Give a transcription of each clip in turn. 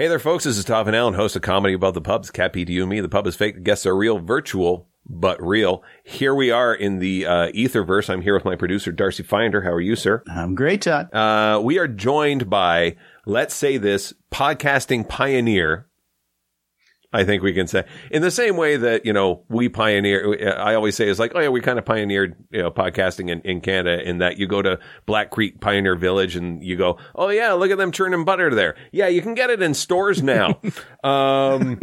Hey there, folks. This is Todd Allen, host of Comedy About the Pubs. Cat P to you and me. The pub is fake. The guests are real, virtual, but real. Here we are in the uh, Etherverse. I'm here with my producer, Darcy Finder. How are you, sir? I'm great, Todd. Uh, we are joined by, let's say this, podcasting pioneer. I think we can say in the same way that, you know, we pioneer, I always say is like, oh yeah, we kind of pioneered, you know, podcasting in, in Canada in that you go to Black Creek Pioneer Village and you go, oh yeah, look at them churning butter there. Yeah, you can get it in stores now. um,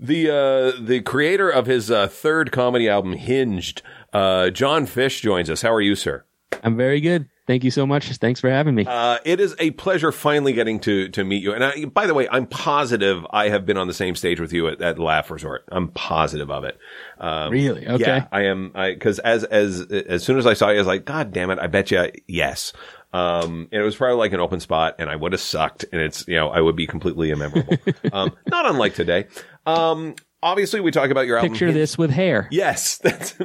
the, uh, the creator of his, uh, third comedy album, Hinged, uh, Jon Fisch joins us. How are you, sir? I'm very good. Thank you so much. Thanks for having me. Uh, it is a pleasure finally getting to to meet you. And I, by the way, I'm positive I have been on the same stage with you at, at Laugh Resort. I'm positive of it. Um, really? Okay. Yeah, I am. I because as as as soon as I saw you, I was like, God damn it! I bet you yes. Um, and it was probably like an open spot, and I would have sucked, and it's you know I would be completely immemorable. um, not unlike today. Um, obviously, we talk about your album. Picture this with hair. Yes, that's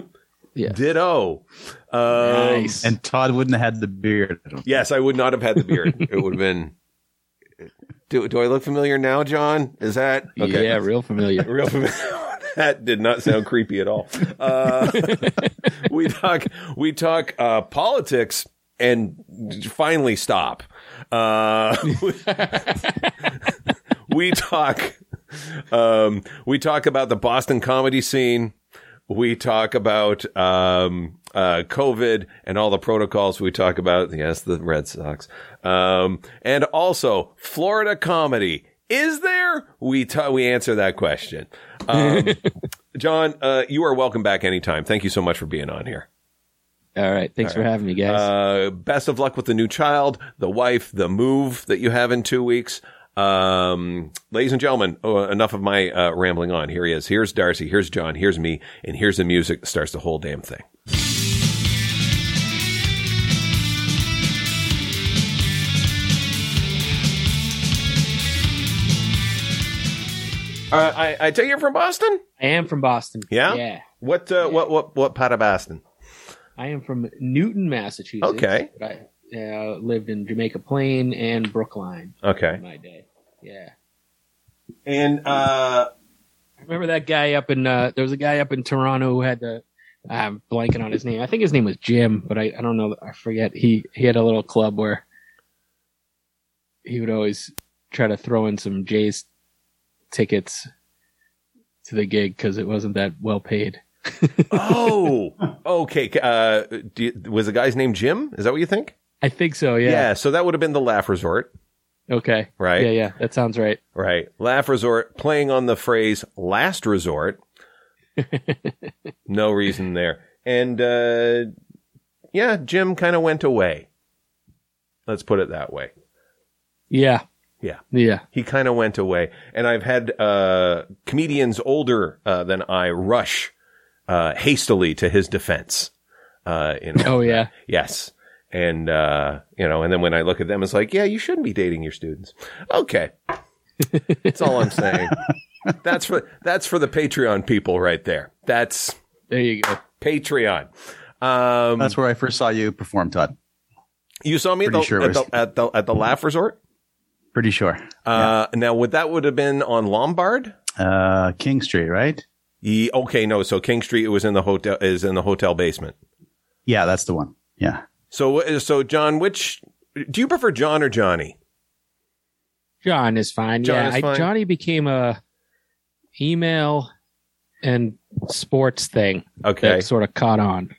yeah. Ditto. Um, nice. And Todd wouldn't have had the beard. Yes, I would not have had the beard. it would have been. Do, do I look familiar now, Jon? Is that okay? Yeah, real familiar. real familiar. that did not sound creepy at all. Uh, we talk. We talk uh, politics and finally stop. Uh, we talk. Um, we talk about the Boston comedy scene we talk about um, uh, COVID and all the protocols. We talk about yes, the Red Sox, um, and also Florida comedy. Is there? We t- we answer that question. Um, Jon, uh, you are welcome back anytime. Thank you so much for being on here. All right. Thanks all for right. having me, guys. Uh, best of luck with the new child, the wife, the move that you have in two weeks. Um, ladies and gentlemen, oh, enough of my uh, rambling on. Here he is. Here's Darcy. Here's Jon. Here's me. And here's the music that starts the whole damn thing. Uh, I, I take you're from Boston. I am from Boston. Yeah. Yeah. What uh, yeah. what what what part of Boston? I am from Newton, Massachusetts. Okay. I uh, lived in Jamaica Plain and Brookline. Okay. my day. Yeah. And uh, remember that guy up in uh, there was a guy up in Toronto who had the I'm blanking on his name. I think his name was Jim, but I, I don't know. I forget. He he had a little club where he would always try to throw in some Jays tickets to the gig because it wasn't that well paid. oh, okay. Uh, you, was the guy's name Jim? Is that what you think? I think so. Yeah. Yeah. So that would have been the Laugh Resort. Okay. Right. Yeah, yeah. That sounds right. Right. Laugh Resort playing on the phrase last resort. no reason there. And uh yeah, Jim kind of went away. Let's put it that way. Yeah. Yeah. Yeah. He kind of went away. And I've had uh comedians older uh, than I rush uh hastily to his defense. Uh know. Oh yeah. Yes. And, uh, you know, and then when I look at them, it's like, yeah, you shouldn't be dating your students. Okay. That's all I'm saying. that's for, that's for the Patreon people right there. That's, there you go. Patreon. Um, that's where I first saw you perform, Todd. You saw me at the, sure at, the, at, the, at the Laugh Resort? Pretty sure. Uh, yeah. now would that would have been on Lombard? Uh, King Street, right? Yeah, okay, no. So King Street, it was in the hotel, is in the hotel basement. Yeah, that's the one. Yeah. So, so Jon, which do you prefer, Jon or Johnny? Jon is fine. Jon yeah, is fine. I, Johnny became a email and sports thing. Okay, that sort of caught on.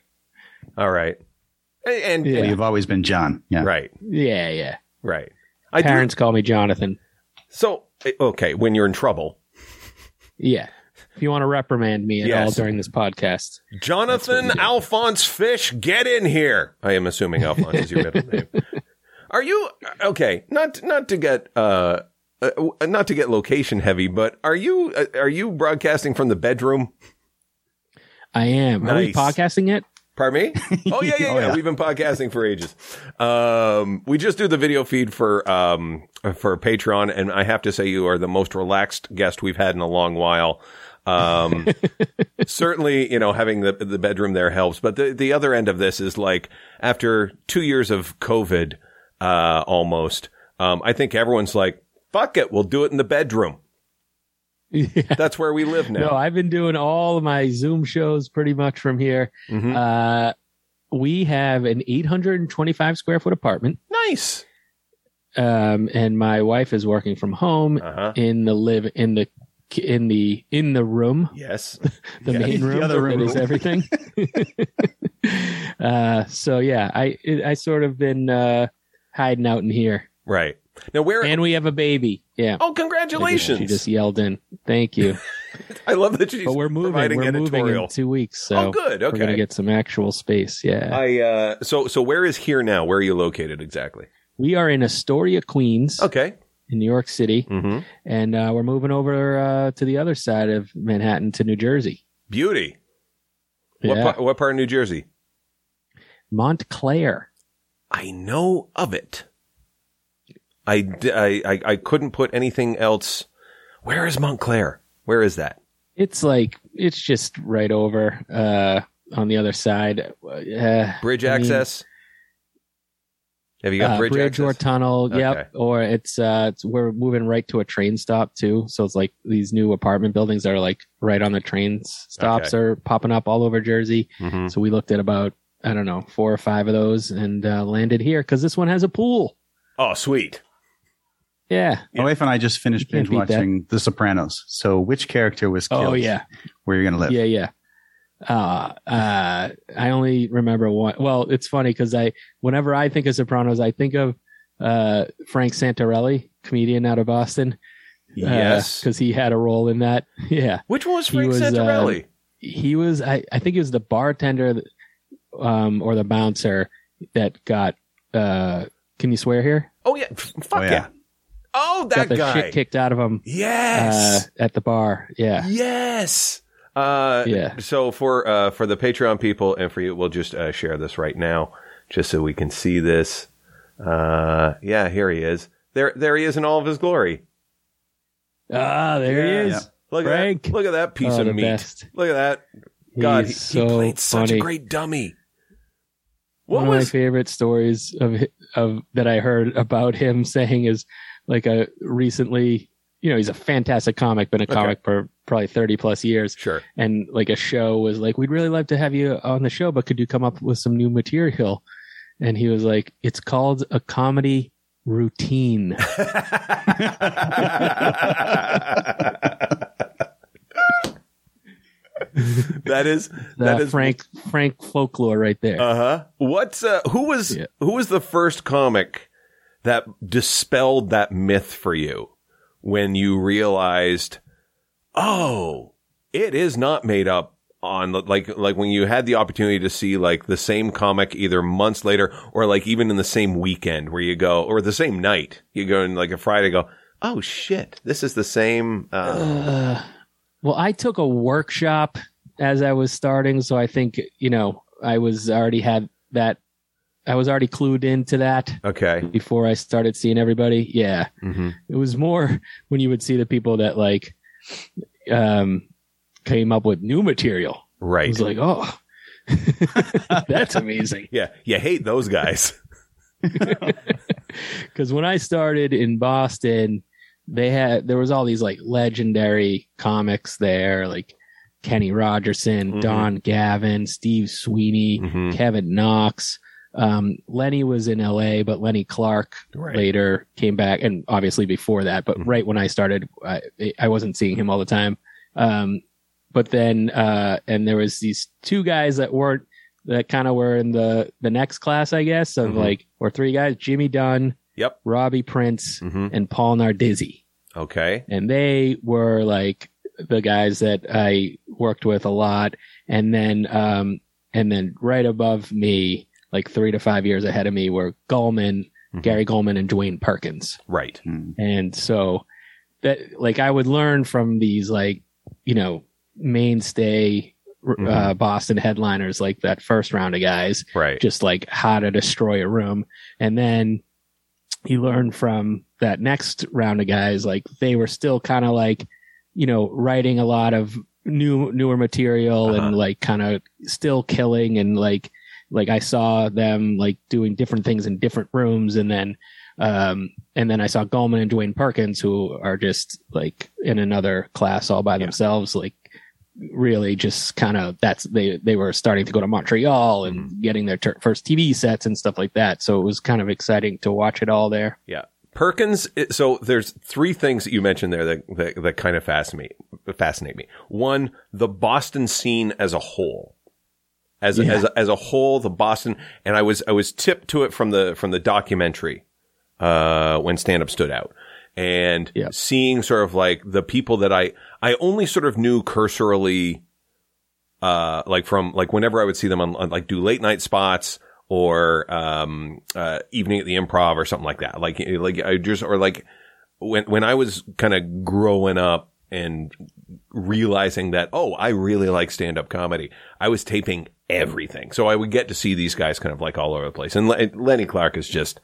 All right, and, and yeah. you've always been Jon. Yeah, right. Yeah, yeah, right. I Parents do, call me Jonathan. So eh, okay, when you're in trouble. Yeah if you want to reprimand me at yes. all during this podcast. Jonathan Alphonse Fisch, get in here. I am assuming Alphonse is your middle name. Are you okay? Not not to get uh, uh not to get location heavy, but are you uh, are you broadcasting from the bedroom? I am. Nice. Are we podcasting yet? Pardon me? Oh yeah, yeah, oh, yeah. We've been podcasting for ages. Um, we just do the video feed for um for Patreon, and I have to say you are the most relaxed guest we've had in a long while. Um, certainly, you know, having the the bedroom there helps. But the the other end of this is like after two years of COVID, uh, almost. Um, I think everyone's like, fuck it, we'll do it in the bedroom. Yeah. That's where we live now. No. I've been doing all of my Zoom shows pretty much from here. Mhm. Uh, we have an 825 square foot apartment, nice. um, and my wife is working from home Uh huh. in the live in the in the in the room, Yes. the Yeah. main room, The room other room. is everything. uh, so yeah, I I sort of been uh, hiding out in here, Right. Now where? and we have a baby. Yeah. oh, congratulations! She just yelled in. Thank you. I love that she's but we're moving. providing We're moving editorial. in two weeks, so oh, good. Okay. we're gonna get some actual space. Yeah. I uh. So so where is here now? Where are you located exactly? we are in Astoria, Queens, Okay. In New York City, Mm-hmm. and uh, we're moving over uh, to the other side of Manhattan to New Jersey. Beauty. What Yeah. part, what part of New Jersey? Montclair. I know of it. I, I, I couldn't put anything else. Where is Montclair? Where is that? It's like it's just right over uh, on the other side. Uh, Bridge I mean, access? Have you got uh, bridge, bridge or tunnel. Okay. Yep. Or it's uh, it's we're moving right to a train stop too. So it's like these new apartment buildings that are like right on the train s- stops are popping up all over Jersey. Mhm. So we looked at about I don't know four or five of those and uh, landed here because this one has a pool. Oh, sweet. Yeah. My wife and I just finished binge beat that. watching The Sopranos. So, which character was killed? Oh yeah. Where you're going to live? Yeah, yeah. Uh, uh, I only remember one. Well, it's funny because I, whenever I think of Sopranos, I think of uh, Frank Santarelli, comedian out of Boston. Yes. because he had a role in that. Yeah, Which one was he Frank was, uh, Santarelli? he was. I, I think he was the bartender, um, or the bouncer that got. Uh, can you swear here? oh, yeah. Fuck Oh, yeah. yeah. Oh, that got the guy. shit kicked out of him uh, yes. at the bar. Yeah, Yes. Uh, Yeah. So for uh, for the Patreon people and for you, we'll just uh, share this right now, just so we can see this. Uh, yeah, here he is. There, there he is in all of his glory. ah, there Yeah. he Yeah. is. Look at that! Look at that piece Oh, of meat. best. Look at that! God, he, He's he so played such a great dummy. What One of my favorite stories of of that I heard about him saying is like a recently, you know, he's a fantastic comic, been a Okay. comic for probably thirty plus years, Sure. and like a show was like, we'd really love to have you on the show, but could you come up with some new material? And he was like, it's called a comedy routine. that is That that is Frank Frank folklore right there. Uh huh. What's uh, who was Yeah. who was the first comic that dispelled that myth for you when you realized, oh, it is not made up on like like when you had the opportunity to see like the same comic either months later or like even in the same weekend where you go or the same night you go in like a Friday go oh shit this is the same uh, Uh, well, I took a workshop as I was starting, so I think you know I was already had that. I was already clued into that okay before I started seeing everybody. Yeah, hmm it was more when you would see the people that like um came up with new material. Right. It was like, oh, that's amazing. yeah you hate those guys Because when I started in Boston, they had there was all these like legendary comics there, like Kenny Rogerson, Mhm. Don Gavin, Steve Sweeney, Mhm. Kevin Knox. Um, Lenny was in L.A., but Lenny Clarke Right. later came back, and obviously before that. But Mhm. right when I started, I, I wasn't seeing him all the time. Um, but then, uh, and there was these two guys that weren't that kind of were in the the next class, I guess, of Mhm. like or three guys: Jimmy Dunn, Yep. Robbie Printz, hmm and Paul Nardizzi. Okay. And they were like the guys that I worked with a lot. And then, um, and then right above me, like three to five years ahead of me, were Gulman, Mhm. Gary Gulman, and Dwayne Perkins. Right. Hmm. And so that, like, I would learn from these, like, you know, mainstay Mm-hmm. uh, Boston headliners, like that first round of guys, Right. just like how to destroy a room. And then you learn from that next round of guys, like they were still kind of like, you know, writing a lot of new, newer material Uh-huh. and like kind of still killing. And like, like I saw them like doing different things in different rooms. And then Um, and then I saw Gulman and Dwayne Perkins, who are just like in another class all by themselves, like really just kind of that's they they were starting to go to Montreal and getting their ter- first TV sets and stuff like that. So it was kind of exciting to watch it all there. Yeah. Perkins. So there's three things that you mentioned there that, that, that kind of fascinate, fascinate me. One, the Boston scene as a whole. As, Yeah. as, a, as a whole, the Boston, and I was, I was tipped to it from the, from the documentary, uh, when stand up stood out and Yeah. seeing sort of like the people that I, I only sort of knew cursorily, uh, like from, like whenever I would see them on, on like do late night spots or, um, uh, evening at the improv or something like that. Like, like I just, or like when, when I was kind of growing up and realizing that, oh, I really like stand up comedy, I was taping everything. So I would get to see these guys kind of like all over the place. And Le- Lenny Clarke is just,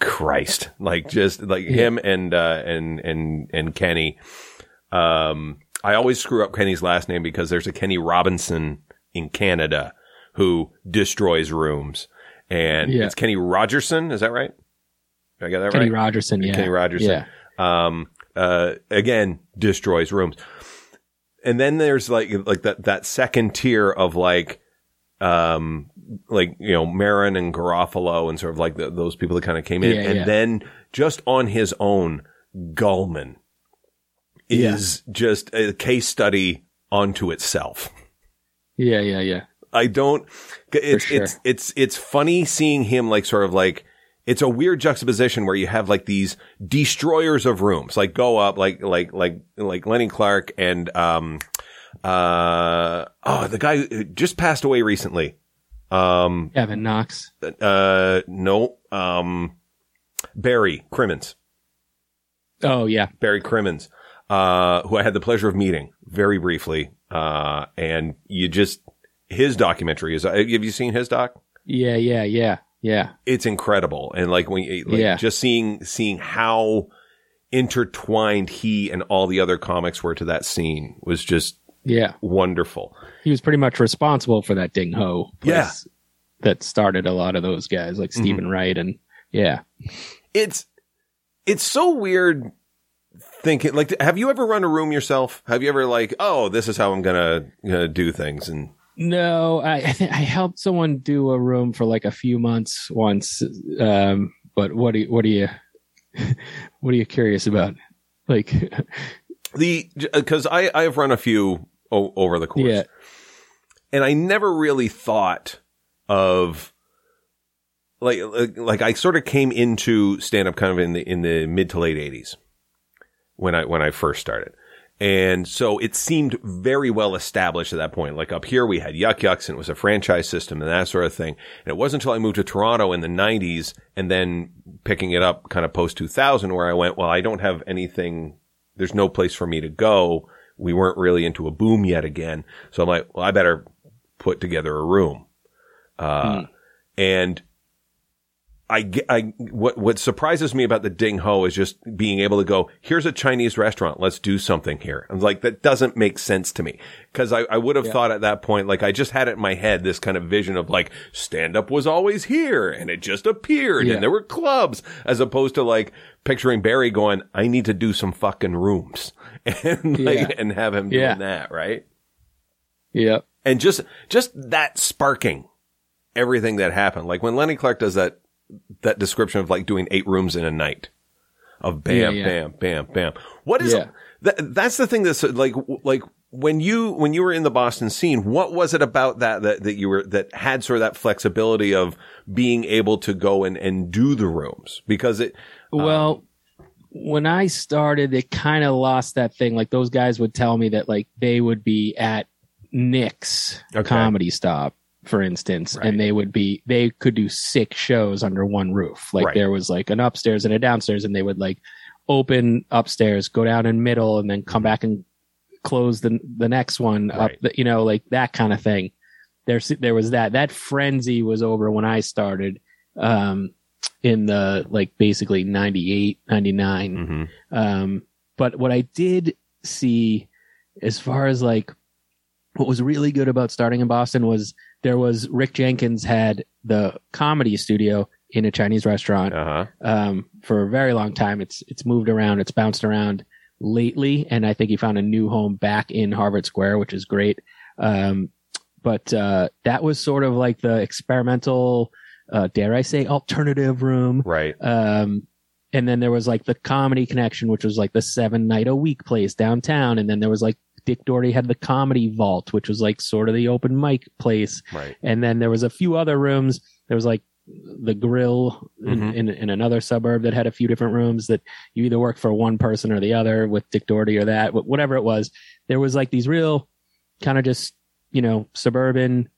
Christ, like just like him and, uh, and, and, and Kenny. Um, I always screw up Kenny's last name because there's a Kenny Robinson in Canada who destroys rooms. And Yeah. it's Kenny Rogerson. Is that right? Did I get that right? Kenny right? Rogerson, yeah, Kenny Rogerson. yeah, um, uh, again, destroys rooms. And then there's like, like that, that second tier of like, um, like, you know, Marin and Garofalo and sort of like the, those people that kind of came in. Yeah, and yeah. then just on his own, Gulman is just a case study onto itself. yeah, yeah, yeah. I don't. It's sure. it's it's it's funny seeing him like sort of like it's a weird juxtaposition where you have like these destroyers of rooms like go up like like like like Lenny Clarke and um uh oh the guy who just passed away recently um Kevin Knox. uh no um Barry Crimmins Oh yeah, Barry Crimmins uh who I had the pleasure of meeting very briefly uh and you just his documentary is uh, have you seen his doc yeah, yeah, yeah, yeah. it's incredible and like when you like Yeah. just seeing seeing how intertwined he and all the other comics were to that scene was just Yeah, wonderful he was pretty much responsible for that Ding Ho. place Yeah. that started a lot of those guys like Steven Wright and yeah. it's it's so weird thinking like have you ever run a room yourself have you ever like oh this is how i'm gonna gonna do things and No, I I, I helped someone do a room for like a few months once. Um, but what do you, what do you what are you curious about? Like, the because i i've run a few o- over the course yeah, and I never really thought of like like, like I sort of came into stand up kind of in the in the mid to late 80s when I when I first started. And so it seemed very well established at that point. Like up here we had Yuk Yuks and it was a franchise system and that sort of thing. And it wasn't until I moved to Toronto in the 90s and then picking it up kind of post 2000 where I went, well, I don't have anything there's no place for me to go. We weren't really into a boom yet again. So I'm like, well, I better put together a room. Uh, and I, I, what, what surprises me about the Ding Ho is just being able to go, here's a Chinese restaurant. Let's do something here. I'm like, that doesn't make sense to me. Cause I, I would have thought at that point, like I just had it in my head, this kind of vision of like stand up was always here and it just appeared Yeah. and there were clubs as opposed to like picturing Barry going, I need to do some fucking rooms and like, Yeah. and have him Yeah. doing that. Right. yeah, And just, just that sparking everything that happened. Like when Lenny Clarke does that, that description of like doing eight rooms in a night of bam, Yeah, yeah. bam, bam, bam. What is, Yeah. that, that's the thing that's like, like when you, when you were in the Boston scene, what was it about that, that, that you were, that had sort of that flexibility of being able to go and, and do the rooms? Because it, um, Well, when I started, it kind of lost that thing. Like those guys would tell me that like they would be at Nick's Okay. comedy stop, for instance, Right. and they would be they could do six shows under one roof. Like Right. there was like an upstairs and a downstairs, and they would like open upstairs, go down in middle, and then come back and close the the next one up. The, you know, like that kind of thing. There's there was that that frenzy was over when I started. Um, in the like basically 98 99 mhm. um but what i did see as far as like what was really good about starting in boston was there was rick jenkins had the comedy studio in a Chinese restaurant Uh huh. um, for a very long time. It's it's moved around, it's bounced around lately, and I think he found a new home back in Harvard Square, which is great. Um, but uh, that was sort of like the experimental, uh, dare I say, alternative room. Right. Um, and then there was like the comedy connection, which was like the seven night a week place downtown. And then there was like Dick Doherty had the comedy vault, which was like sort of the open mic place. Right. And then there was a few other rooms. There was like the grill in, Mhm. in, in another suburb that had a few different rooms that you either worked for one person or the other with Dick Doherty or that, whatever it was. There was like these real kind of just, you know, suburban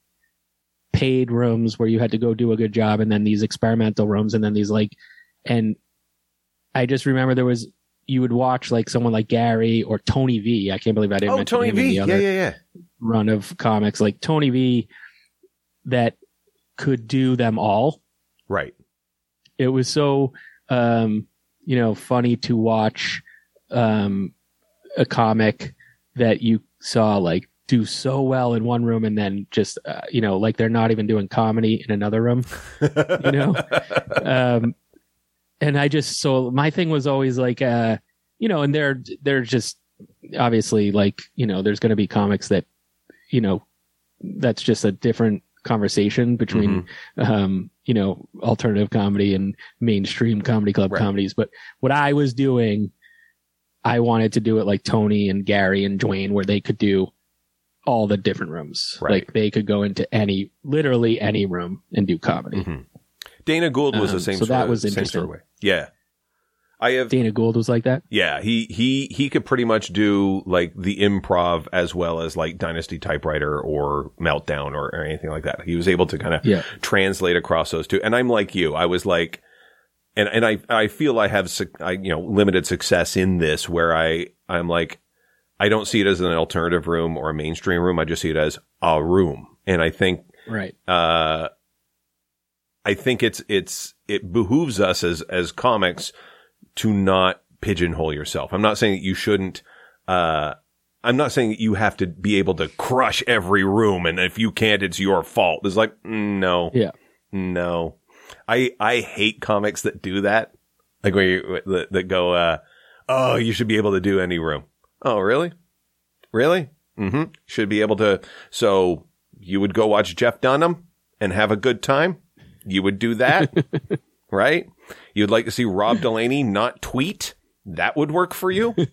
paid rooms where you had to go do a good job and then these experimental rooms and then these like, and I just remember there was, you would watch like someone like Gary or Tony V. I can't believe I didn't Oh, mention Tony him V. Yeah, yeah, yeah. run of comics like Tony V that could do them all. Right. It was so um you know funny to watch um a comic that you saw like do so well in one room and then just uh, you know like they're not even doing comedy in another room you know um and i just so my thing was always like uh you know and they're they're just obviously like you know there's going to be comics that you know that's just a different conversation between Mm-hmm. um you know alternative comedy and mainstream comedy club Right. comedies but what i was doing i wanted to do it like tony and gary and dwayne where they could do all the different rooms Right. like they could go into any literally any room and do comedy Mhm. Dana Gould was the Um, same. so that sort- was same interesting. sort of way. Yeah. I have dana gould was like that Yeah, he he he could pretty much do like the improv as well as like Dynasty Typewriter or Meltdown or, or anything like that. He was able to kind of Yeah. translate across those two. And I'm like you. I was like, and and I I feel I have I, you know limited success in this where I I'm like I don't see it as an alternative room or a mainstream room. I just see it as a room. And I think right uh, I think it's it's it behooves us as as comics to not pigeonhole yourself. I'm not saying that you shouldn't. Uh, I'm not saying that you have to be able to crush every room, and if you can't, it's your fault. It's like no, Yeah. no. I I hate comics that do that. Like where you, that, that go, uh, oh, you should be able to do any room. Oh, really? Really? Mm-hmm. Should be able to. So you would go watch Jeff Dunham and have a good time. You would do that, right? You'd like to see Rob Delaney not tweet. That would work for you.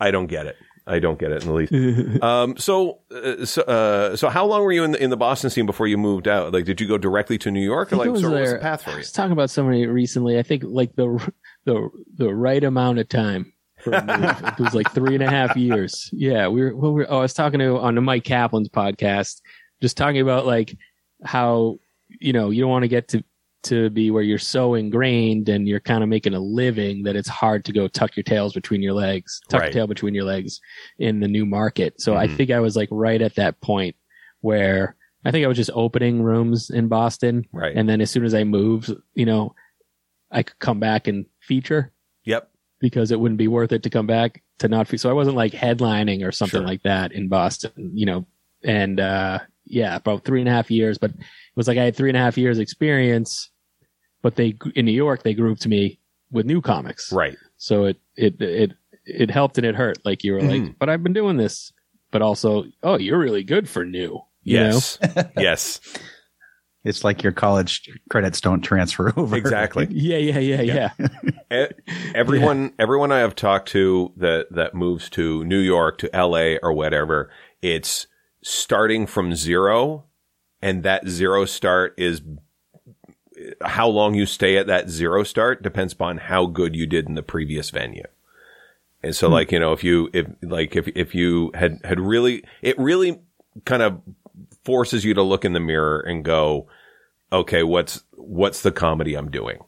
I don't get it. I don't get it in the least. Um, so, uh, so, uh, so how long were you in the, in the Boston scene before you moved out? Like, did you go directly to New York or I like, was what's the path for you? was talking about somebody recently. I think like the the the right amount of time. For a move. it was like three and a half years. Yeah, we were. Well, we were oh, I was talking to on the Mike Kaplan's podcast, just talking about like how you know you don't want to get to to be where you're so ingrained and you're kind of making a living that it's hard to go tuck your tails between your legs, tuck Right. your tail between your legs in the new market. So I Mhm. think I was like right at that point where I think I was just opening rooms in Boston Right. and then as soon as I moved, you know, I could come back and feature yep. because it wouldn't be worth it to come back to not feature. So I wasn't like headlining or something Sure. like that in Boston, you know, and, uh, yeah, about three and a half years, but it was like I had three and a half years experience, but they, in New York, they grouped me with new comics. Right. So it, it, it, it helped and it hurt. Like you were Mhm. like, but I've been doing this, but also, oh, you're really good for new. You? Yes. yes. It's like your college credits don't transfer over. Exactly. Yeah, yeah, yeah, yeah. E- everyone everyone I have talked to that that moves to New York to LA or whatever, it's starting from zero and that zero start is how long you stay at that zero start depends upon how good you did in the previous venue. And so hmm. like, you know, if you if like if if you had had really it really kind of forces you to look in the mirror and go, okay, what's what's the comedy I'm doing?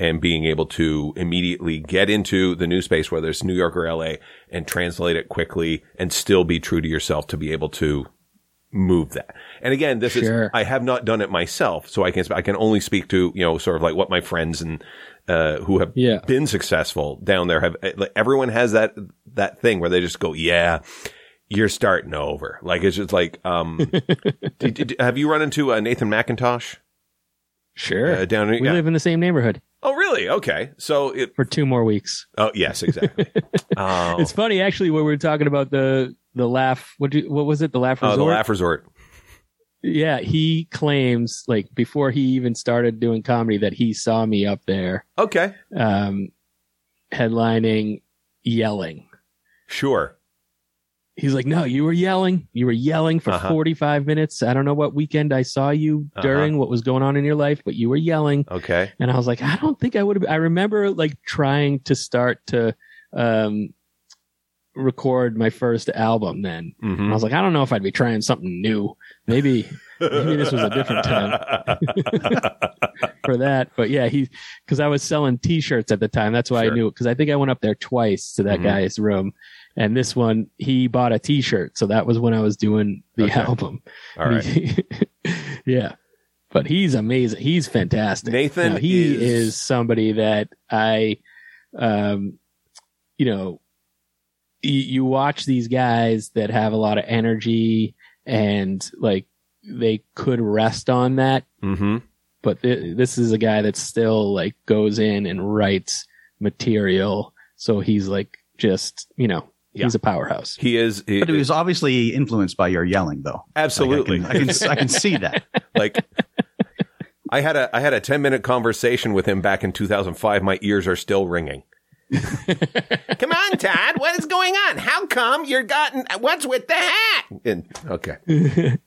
And being able to immediately get into the new space, whether it's New York or LA, and translate it quickly and still be true to yourself to be able to move that. And again, this is I have not done it myself, so I can, I can only speak to, you know, sort of like what my friends and, uh, who have Yeah. been successful down there have, like, everyone has that, that thing where they just go, yeah, you're starting over. Like, it's just like, um, did, did- have you run into uh, Nathan Macintosh? Sure. Uh, down in, we yeah. live in the same neighborhood oh, really? Okay. So it. for two more weeks. Oh, yes, exactly. oh, It's funny actually when we were talking about the the laugh. What do, what was it? The laugh resort. oh, the Laugh Resort. Yeah, he claims like before he even started doing comedy that he saw me up there Okay. um, headlining, yelling. Sure. He's like, "No, you were yelling. You were yelling for Uh-huh. 45 minutes. I don't know what weekend I saw you Uh-huh. during, what was going on in your life, but you were yelling." Okay. And I was like, "I don't think I would have." I remember like trying to start to um, record my first album then. Mhm. I was like, I don't know if I'd be trying something new. Maybe maybe this was a different time. for that. But yeah, he because I was selling T-shirts at the time. That's why Sure. I knew it because I think I went up there twice to that Mhm. guy's room, and this one he bought a T-shirt, so that was when I was doing the Okay. album. All right. yeah, but he's amazing. He's fantastic. Nathan Now, he is- is somebody that I, um, you know, you, you watch these guys that have a lot of energy and like they could rest on that Mm-hmm. but th- this is a guy that still like goes in and writes material. So he's like just you know he's a powerhouse. He is. He, But he was obviously influenced by your yelling, though. absolutely. Like, I, can, I, can, I can see that. like I had a I had a ten minute conversation with him back in 2005. My ears are still ringing. come on, Todd. What is going on? How come you're gotten? What's with the hat? And, okay.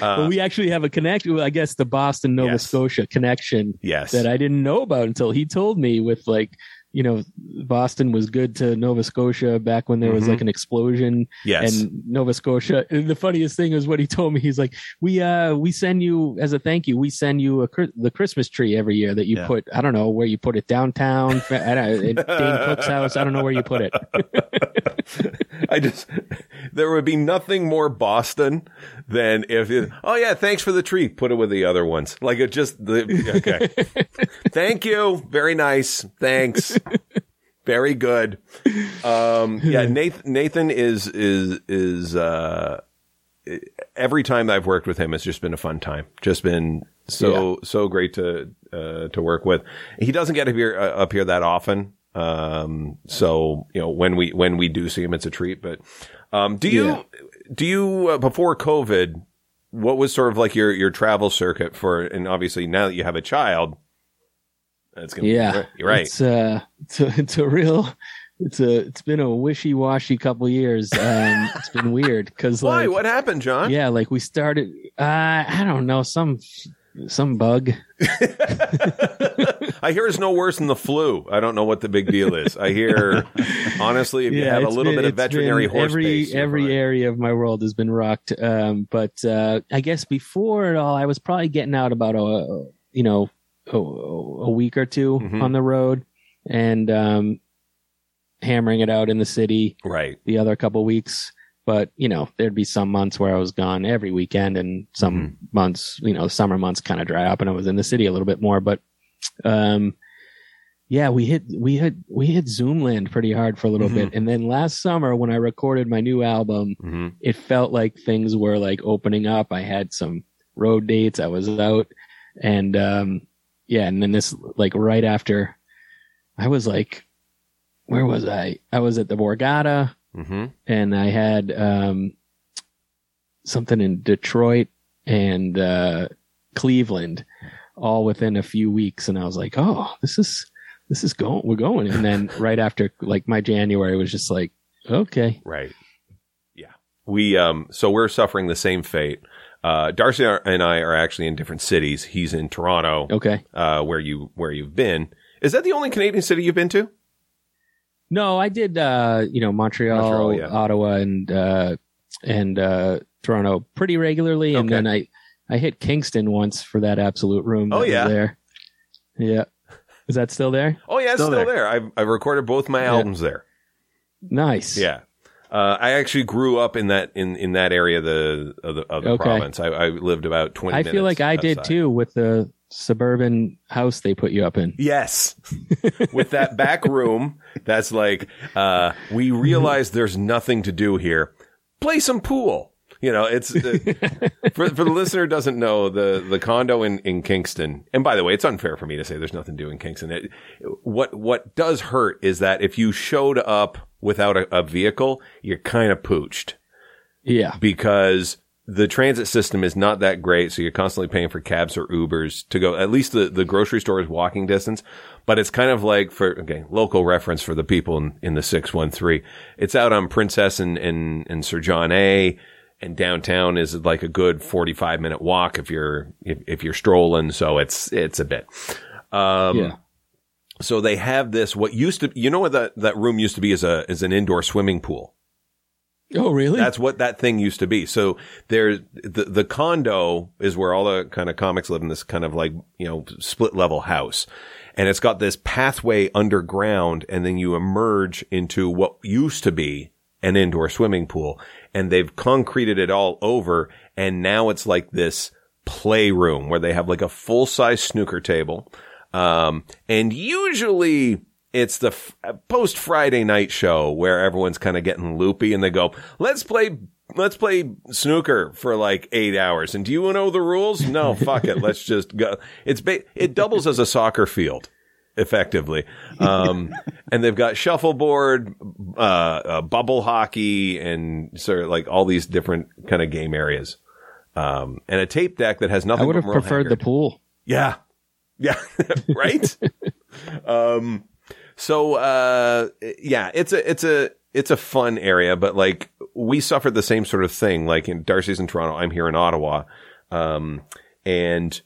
but we actually have a connection. I guess the Boston Nova Yes. Scotia connection Yes. that I didn't know about until he told me. With like you know Boston was good to Nova Scotia back when there was Mhm. like an explosion yes. and Nova Scotia. and The funniest thing is what he told me. He's like, "We uh we send you as a thank you. We send you a the Christmas tree every year that you Yeah. put. I don't know where you put it downtown. I don't, Dane Cook's house. I don't know where you put it. I just there would be nothing more Boston than if it, oh yeah, thanks for the tree. Put it with the other ones. Like it just the okay. Thank you. Very nice. Thanks. Very good. Um yeah, Nathan Nathan is is is uh every time I've worked with him it's just been a fun time. Just been so so great to uh to work with. He doesn't get up here uh, up here that often. Um so, you know, when we when we do see him it's a treat, but um do you Yeah. do you uh, before COVID what was sort of like your your travel circuit for and obviously now that you have a child that's to Yeah, be you're right. It's uh, it's a, it's a real. It's a. It's been a wishy washy couple years. Um, it's been weird because Why? like what happened, Jon? yeah, like we started. Uh, I don't know some some bug. I hear it's no worse than the flu. I don't know what the big deal is. I hear, honestly, if you have a little been- bit of veterinary horse every you're every fine. area of my world has been rocked. Um, but uh, I guess before it all, I was probably getting out about a you know a, a week or 2 Mhm. on the road and um, hammering it out in the city. right. The other couple weeks. But you know, there'd be some months where I was gone every weekend, and some Mm-hmm. months, you know, summer months kind of dry up, and I was in the city a little bit more. But um, yeah, we hit we hit we hit Zoomland pretty hard for a little Mhm. bit, and then last summer when I recorded my new album, hmm it felt like things were like opening up. I had some road dates. I was out, and um, yeah, and then this like right after, I was like, where was I? I was at the Borgata hmm and I had um, something in Detroit and uh, Cleveland, all within a few weeks, and I was like, "Oh, this is this is going, we're going." And then right after, like my January was just like, "Okay, Right. Yeah. We um. So we're suffering the same fate. Uh, Darcy and I are actually in different cities. He's in Toronto, okay." uh, where you where you've been. Is that the only Canadian city you've been to? No, I did. Uh, you know, Montreal, Montreal, yeah. Ottawa, and uh, and uh, Toronto pretty regularly, and then I I hit Kingston once for that Absolute Room. Oh, that was yeah. there. Yeah, is that still there? Oh yeah, it's still, Still there. there. I've I've recorded both my Yeah. albums there. Nice. Yeah. Uh, I actually grew up in that in, in that area of the of the, of the Okay. province. I, I lived about twenty. I minutes feel like I did too with the suburban house they put you up in. Yes, with that back room. That's like uh, we realize there's nothing to do here. Play some pool. You know, it's uh, for for the listener who doesn't know the the condo in in Kingston. And by the way, it's unfair for me to say there's nothing to do in Kingston. It, what what does hurt is that if you showed up without a, a vehicle, you're kind of pooched yeah. because the transit system is not that great. So you're constantly paying for cabs or Ubers to go. At least the, the grocery store is walking distance, but it's kind of like for, okay, local reference for the people in, in the 613. It's out on Princess and, and, and Sir John A. And downtown is like a good 45 minute walk if you're, if, if you're strolling. So it's, it's a bit. Um, yeah. so they have this, what used to, you know what that, that room used to be is a, is an indoor swimming pool. Oh, really? That's what that thing used to be. So there's the the condo is where all the kind of comics live in this kind of like you know split level house, and it's got this pathway underground, and then you emerge into what used to be an indoor swimming pool, and they've concreted it all over, and now it's like this playroom where they have like a full size snooker table, um, and usually it's the f- post Friday night show where everyone's kind of getting loopy and they go, let's play, let's play snooker for like eight hours. And do you know the rules? No, fuck it. Let's just go. It's, ba- it doubles as a soccer field effectively. Um, and they've got shuffleboard, uh, uh, bubble hockey and sort of like all these different kind of game areas. Um, and a tape deck that has nothing to do with I would have preferred Haggard. the pool. Yeah. Yeah. right? um so uh yeah, it's a it's a it's a fun area, but like we suffered the same sort of thing. Like in Darcy's in Toronto, I'm here in Ottawa. Um and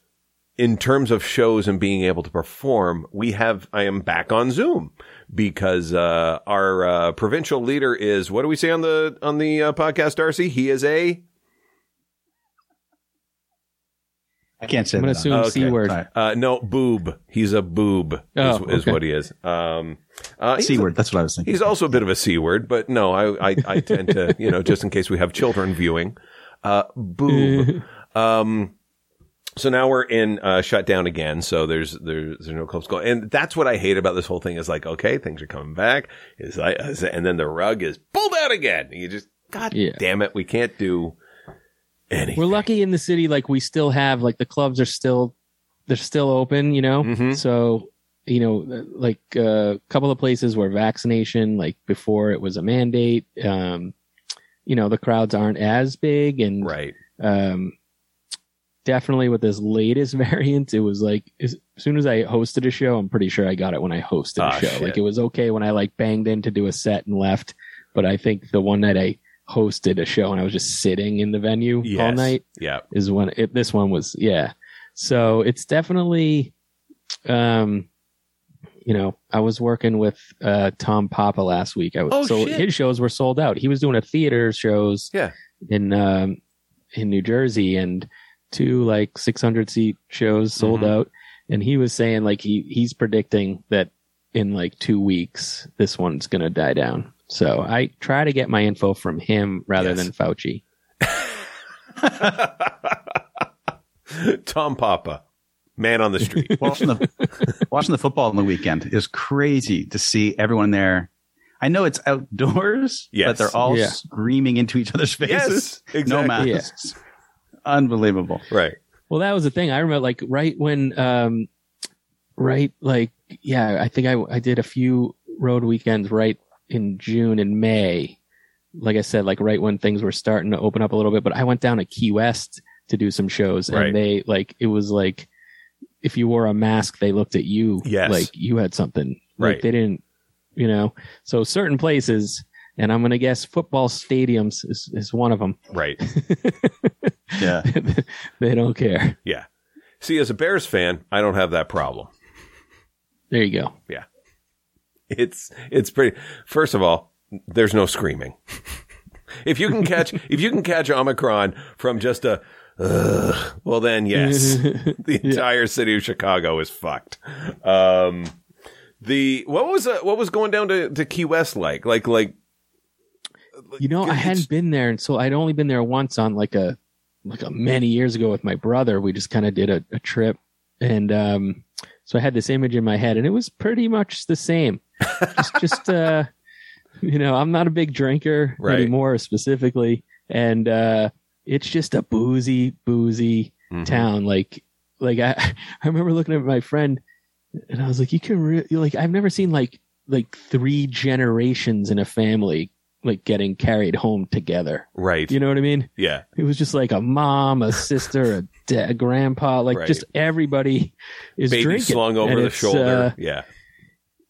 in terms of shows and being able to perform, we have I am back on Zoom because uh our uh provincial leader is what do we say on the on the uh, podcast Darcy? He is a I can't say I'm going to assume Okay. C word. Uh no boob. He's a boob Oh, is, is okay. what he is. Um uh, he's C a- word. That's what I was thinking. He's also a bit of a c word, but no, I, I, I tend to, you know, just in case we have children viewing, uh, boob. um, so now we're in uh, shutdown again. So there's there's there's no clubs going, and that's what I hate about this whole thing. Is like, okay, things are coming back, is like, is- and then the rug is pulled out again. You just, God Yeah. damn it, we can't do anything. We're lucky in the city, like we still have, like the clubs are still, they're still open, you know? Mhm. So, you know, like a couple of places where vaccination, like before it was a mandate, um, you know, the crowds aren't as big and, right. um, definitely with this latest variant, it was like as soon as I hosted a show, I'm pretty sure I got it when I hosted a Ah, show. shit. Like it was okay when I like banged in to do a set and left, but I think the one night I hosted a show and I was just sitting in the venue all night Yeah. is when it, this one was yeah. So it's definitely, um, you know, I was working with uh, Tom Papa last week. I was, Oh, so shit. his shows were sold out. He was doing a theater shows Yeah. in um, in New Jersey and two like 600 seat shows sold Mhm. out. And he was saying like he he's predicting that in like two weeks this one's gonna die down. So I try to get my info from him rather Yes. than Fauci. Tom Papa, man on the street. watching the watching the football on the weekend is crazy to see everyone there. I know it's outdoors, Yes. but they're all Yeah. screaming into each other's faces. yes. No Exactly. masks. Unbelievable. Right. Well, that was the thing. I remember like right when, um, right, like, yeah, I think I, I did a few road weekends right in June and May. Like I said, like right when things were starting to open up a little bit, but I went down to Key West to do some shows Right. and they like, it was like, if you wore a mask, they looked at you Yes. like you had something. Right. Like they didn't, you know, so certain places, and I'm going to guess football stadiums is, is one of them. Right. Yeah. they don't care. Yeah. See, as a Bears fan, I don't have that problem. There you go. Yeah. It's it's pretty. First of all, there's no screaming. if you can catch if you can catch Omicron from just a, Ugh, well then yes, the entire city of Chicago is fucked. Um, the what was uh, what was going down to, to Key West like like like You know, I hadn't been there, and so I'd only been there once on like a like a many years ago with my brother. We just kind of did a, a trip, and um, so I had this image in my head, and it was pretty much the same. just, just uh, you know, I'm not a big drinker Right. anymore, specifically, and uh, it's just a boozy, boozy Mhm. town. Like, like I, I remember looking at my friend, and I was like, you can re- like I've never seen like like three generations in a family like getting carried home together. Right. You know what I mean? yeah. It was just like a mom, a sister, a a grandpa, like Right. just everybody is Baby drinking. slung over And the shoulder. uh, yeah.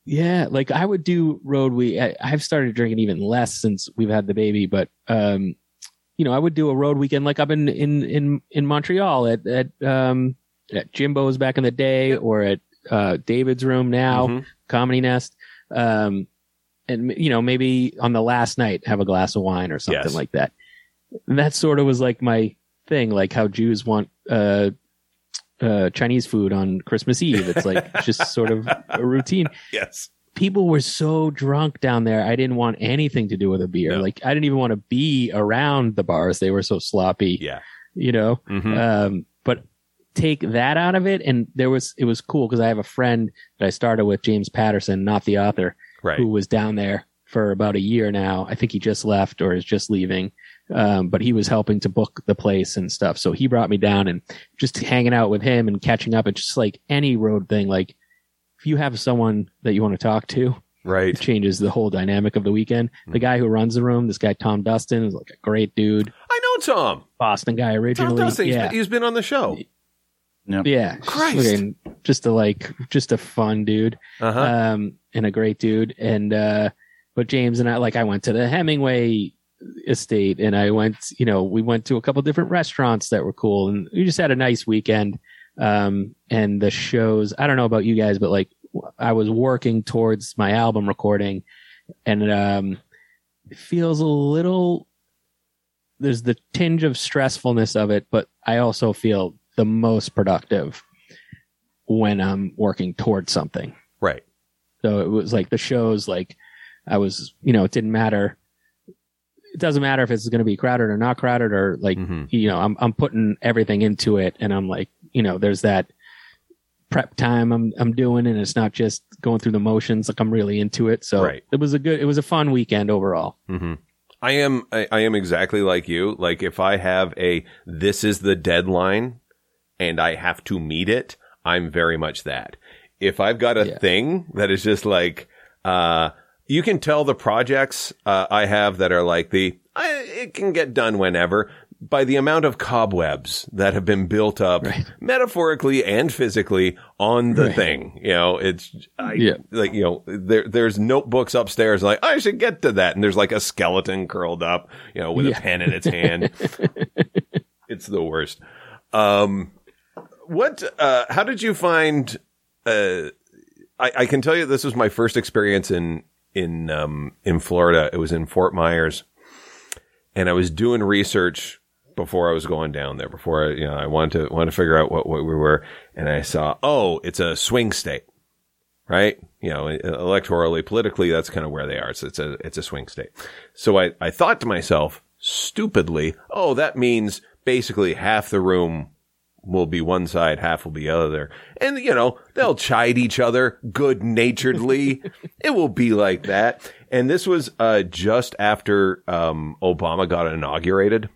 yeah, like I would do road week. I, I've started drinking even less since we've had the baby, but um, you know, I would do a road weekend like I've been in in in Montreal at at um at Jimbo's back in the day, or at uh David's room now, Mhm. Comedy Nest. Um, and you know, maybe on the last night have a glass of wine or something Yes. like that. And that sort of was like my thing, like how Jews want uh uh Chinese food on Christmas Eve. It's like just sort of a routine Yes. people were so drunk down there. I didn't want anything to do with a beer. No. Like I didn't even want to be around the bars. They were so sloppy, Yeah. you know. Mhm. Um, but take that out of it, and there was it was cool because I have a friend that I started with, James Patterson, not the author, right. who was down there for about a year now. I think he just left or is just leaving. Um, but he was helping to book the place and stuff. So he brought me down and just hanging out with him and catching up. It's just like any road thing. Like if you have someone that you want to talk to, right. it changes the whole dynamic of the weekend. Hmm. The guy who runs the room, this guy Tom Dustin, is like a great dude, I know Tom. Boston guy originally. Tom. Dustin. He's yeah, been- he's been on the show. Yeah, Christ. Fucking just a like, just a fun dude, Uh huh. um, and a great dude. And uh, but James and I, like, I went to the Hemingway estate, and I went, you know, we went to a couple different restaurants that were cool, and we just had a nice weekend. Um, and the shows, I don't know about you guys, but like, I was working towards my album recording, and um, it feels a little. There's the tinge of stressfulness of it, but I also feel the most productive when I'm working towards something. right. So it was like the shows, like I was, you know, it didn't matter. It doesn't matter if it's going to be crowded or not crowded, or like, Mhm. you know, I'm I'm putting everything into it, and I'm like, you know, there's that prep time I'm I'm doing, and it's not just going through the motions. Like I'm really into it. So Right. it was a good, it was a fun weekend overall. hmm I am I, I am exactly like you. Like if I have a this is the deadline and I have to meet it, I'm very much that. If I've got a Yeah. thing that is just like uh you can tell the projects uh, I have that are like the I, it can get done whenever by the amount of cobwebs that have been built up Right. metaphorically and physically on the Right. thing. You know, it's I, Yeah. like you know there there's notebooks upstairs like I should get to that and there's like a skeleton curled up, you know, with a pen in its hand. it's the worst. Um what uh how did you find uh I, I can tell you this was my first experience in in um in Florida. It was in Fort Myers. And I was doing research before I was going down there, before I, you know, I wanted to wanted to figure out what, what we were, and I saw, oh, it's a swing state, right? You know, electorally, politically, that's kind of where they are. So it's a it's a swing state. So I I thought to myself, stupidly, oh, that means basically half the room will be one side, half will be other. And, you know, they'll chide each other good naturedly. it will be like that. And this was, uh, just after, um, Obama got inaugurated.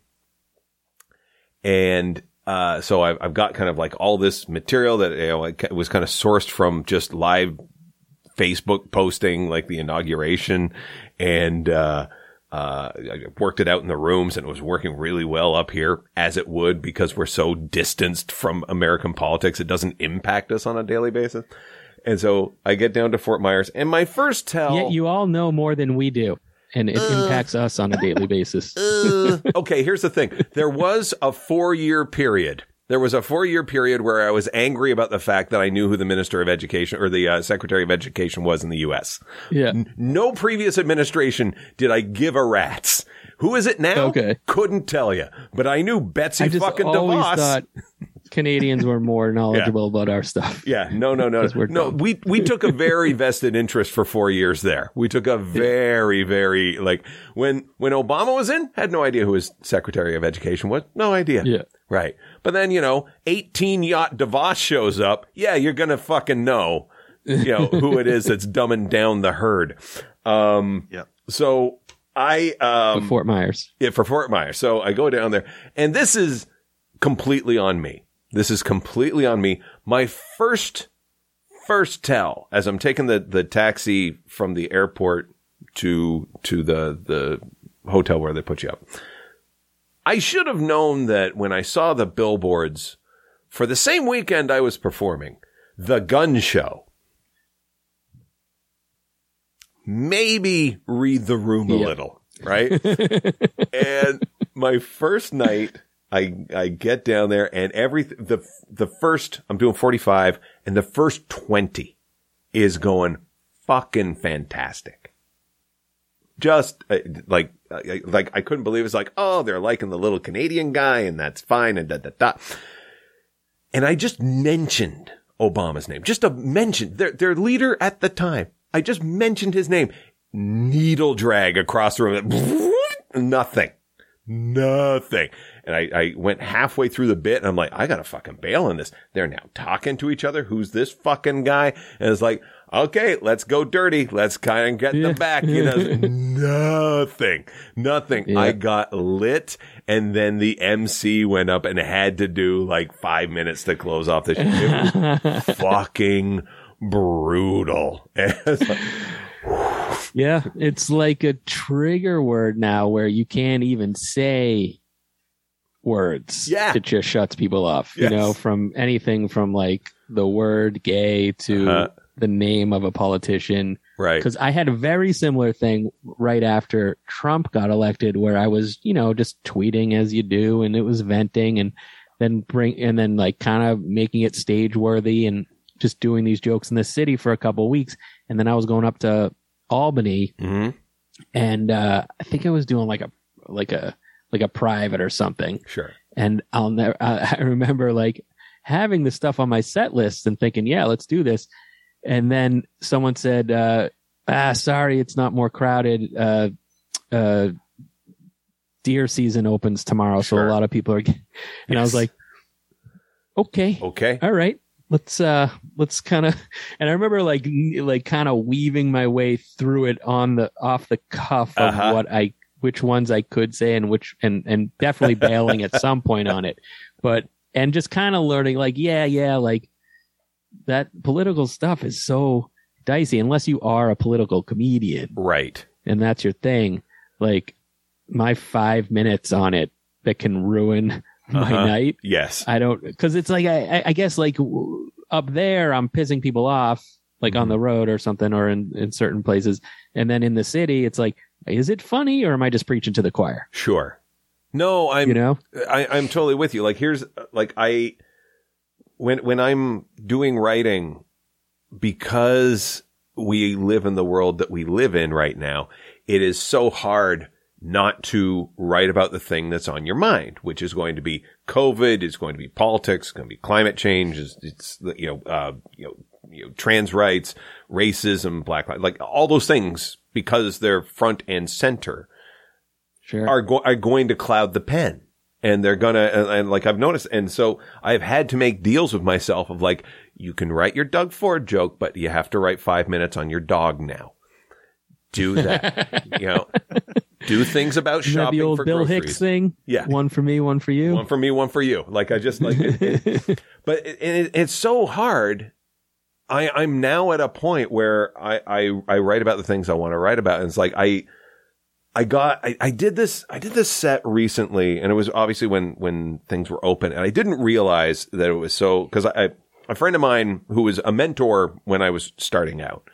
And, uh, so I've, I've got kind of like all this material that, you know, it was kind of sourced from just live Facebook posting, like the inauguration. And, uh, uh, I worked it out in the rooms and it was working really well up here as it would because we're so distanced from American politics. It doesn't impact us on a daily basis. And so I get down to Fort Myers and my first tell. Yet you all know more than we do, and it impacts us on a daily basis. Uh, okay, here's the thing. There was a four year period. There was a four year period where I was angry about the fact that I knew who the Minister of Education or the uh, Secretary of Education was in the U.S. Yeah. No previous administration did I give a rat's. Who is it now? Okay. Couldn't tell you. But I knew Betsy I just fucking always DeVos. thought Canadians were more knowledgeable about our stuff. Yeah, no, no, no, no. We we took a very vested interest for four years there. We took a very, very like when when Obama was in, had no idea who his Secretary of Education was. No idea. Yeah. Right. But then you know, eighteen yacht DeVos shows up. Yeah, you're gonna fucking know, you know, who it is that's dumbing down the herd. Um, Yep. so I um Fort Myers. yeah, for Fort Myers. So I go down there and this is completely on me. This is completely on me. My first first tell as I'm taking the the taxi from the airport to to the the hotel where they put you up. I should have known that when I saw the billboards for the same weekend I was performing, the gun show. Maybe read the room a little, right? and my first night, I I get down there and every the the first I'm doing 45 and the first 20 is going fucking fantastic. Just uh, like uh, like I couldn't believe it's like oh they're liking the little Canadian guy and that's fine and da da da. And I just mentioned Obama's name, just a mention their their leader at the time. I just mentioned his name. Needle drag across the room. Nothing. Nothing. And I, I went halfway through the bit and I'm like, I gotta fucking bail on this. They're now talking to each other. Who's this fucking guy? And it's like, okay, let's go dirty. Let's kind of get Yeah. the back. You know, nothing, nothing. Yeah. I got lit and then the MC went up and had to do like five minutes to close off the show. It was fucking brutal. It's like, Yeah, it's like a trigger word now where you can't even say words. Yeah. It just shuts people off, Yes. you know, from anything from like the word gay to Uh-huh. The name of a politician. right. Because I had a very similar thing right after Trump got elected where I was, you know, just tweeting as you do and it was venting and then bring, and then like kind of making it stage worthy and just doing these jokes in the city for a couple of weeks. And then I was going up to Albany hmm and uh, I think I was doing like a like a like a private or something. Sure. And I'll never. I I remember like having the stuff on my set list and thinking, yeah, let's do this. And then someone said, uh, ah, sorry, it's not more crowded. Uh, uh, deer season opens tomorrow, so a lot of people are. And I was like, okay, Okay. all right let's uh let's kind of and i remember like like kind of weaving my way through it on the off the cuff of Uh-huh. what i which ones i could say and which and and definitely bailing at some point on it but and just kind of learning like yeah yeah like that political stuff is so dicey unless you are a political comedian Right. and that's your thing like my five minutes on it that can ruin my Uh-huh. night Yes. I don't because it's like I, I- guess like up there I'm pissing people off like on Mhm. the road or something or in, in certain places, and then in the city it's like is it funny or am I just preaching to the choir? Sure. No, I'm You know? I, I'm totally with you. Like here's like I when when I'm doing writing because we live in the world that we live in right now, it is so hard not to write about the thing that's on your mind, which is going to be COVID, it's going to be politics, it's going to be climate change, it's, it's you know, uh, you know, you know, trans rights, racism, black lives, like all those things because they're front and center Sure. are go- are going to cloud the pen. And they're gonna, and, and like I've noticed, and so I've had to make deals with myself of like, you can write your Doug Ford joke, but you have to write five minutes on your dog now. Do that, you know, do things about shopping the old for Bill groceries. Hicks thing? Yeah. One for me, one for you. One for me, one for you. Like I just like, it, it- but it, it, it's so hard. I I'm now at a point where I I I write about the things I want to write about, and it's like I I got I, I did this I did this set recently, and it was obviously when when things were open, and I didn't realize that it was so because I, I a friend of mine who was a mentor when I was starting out.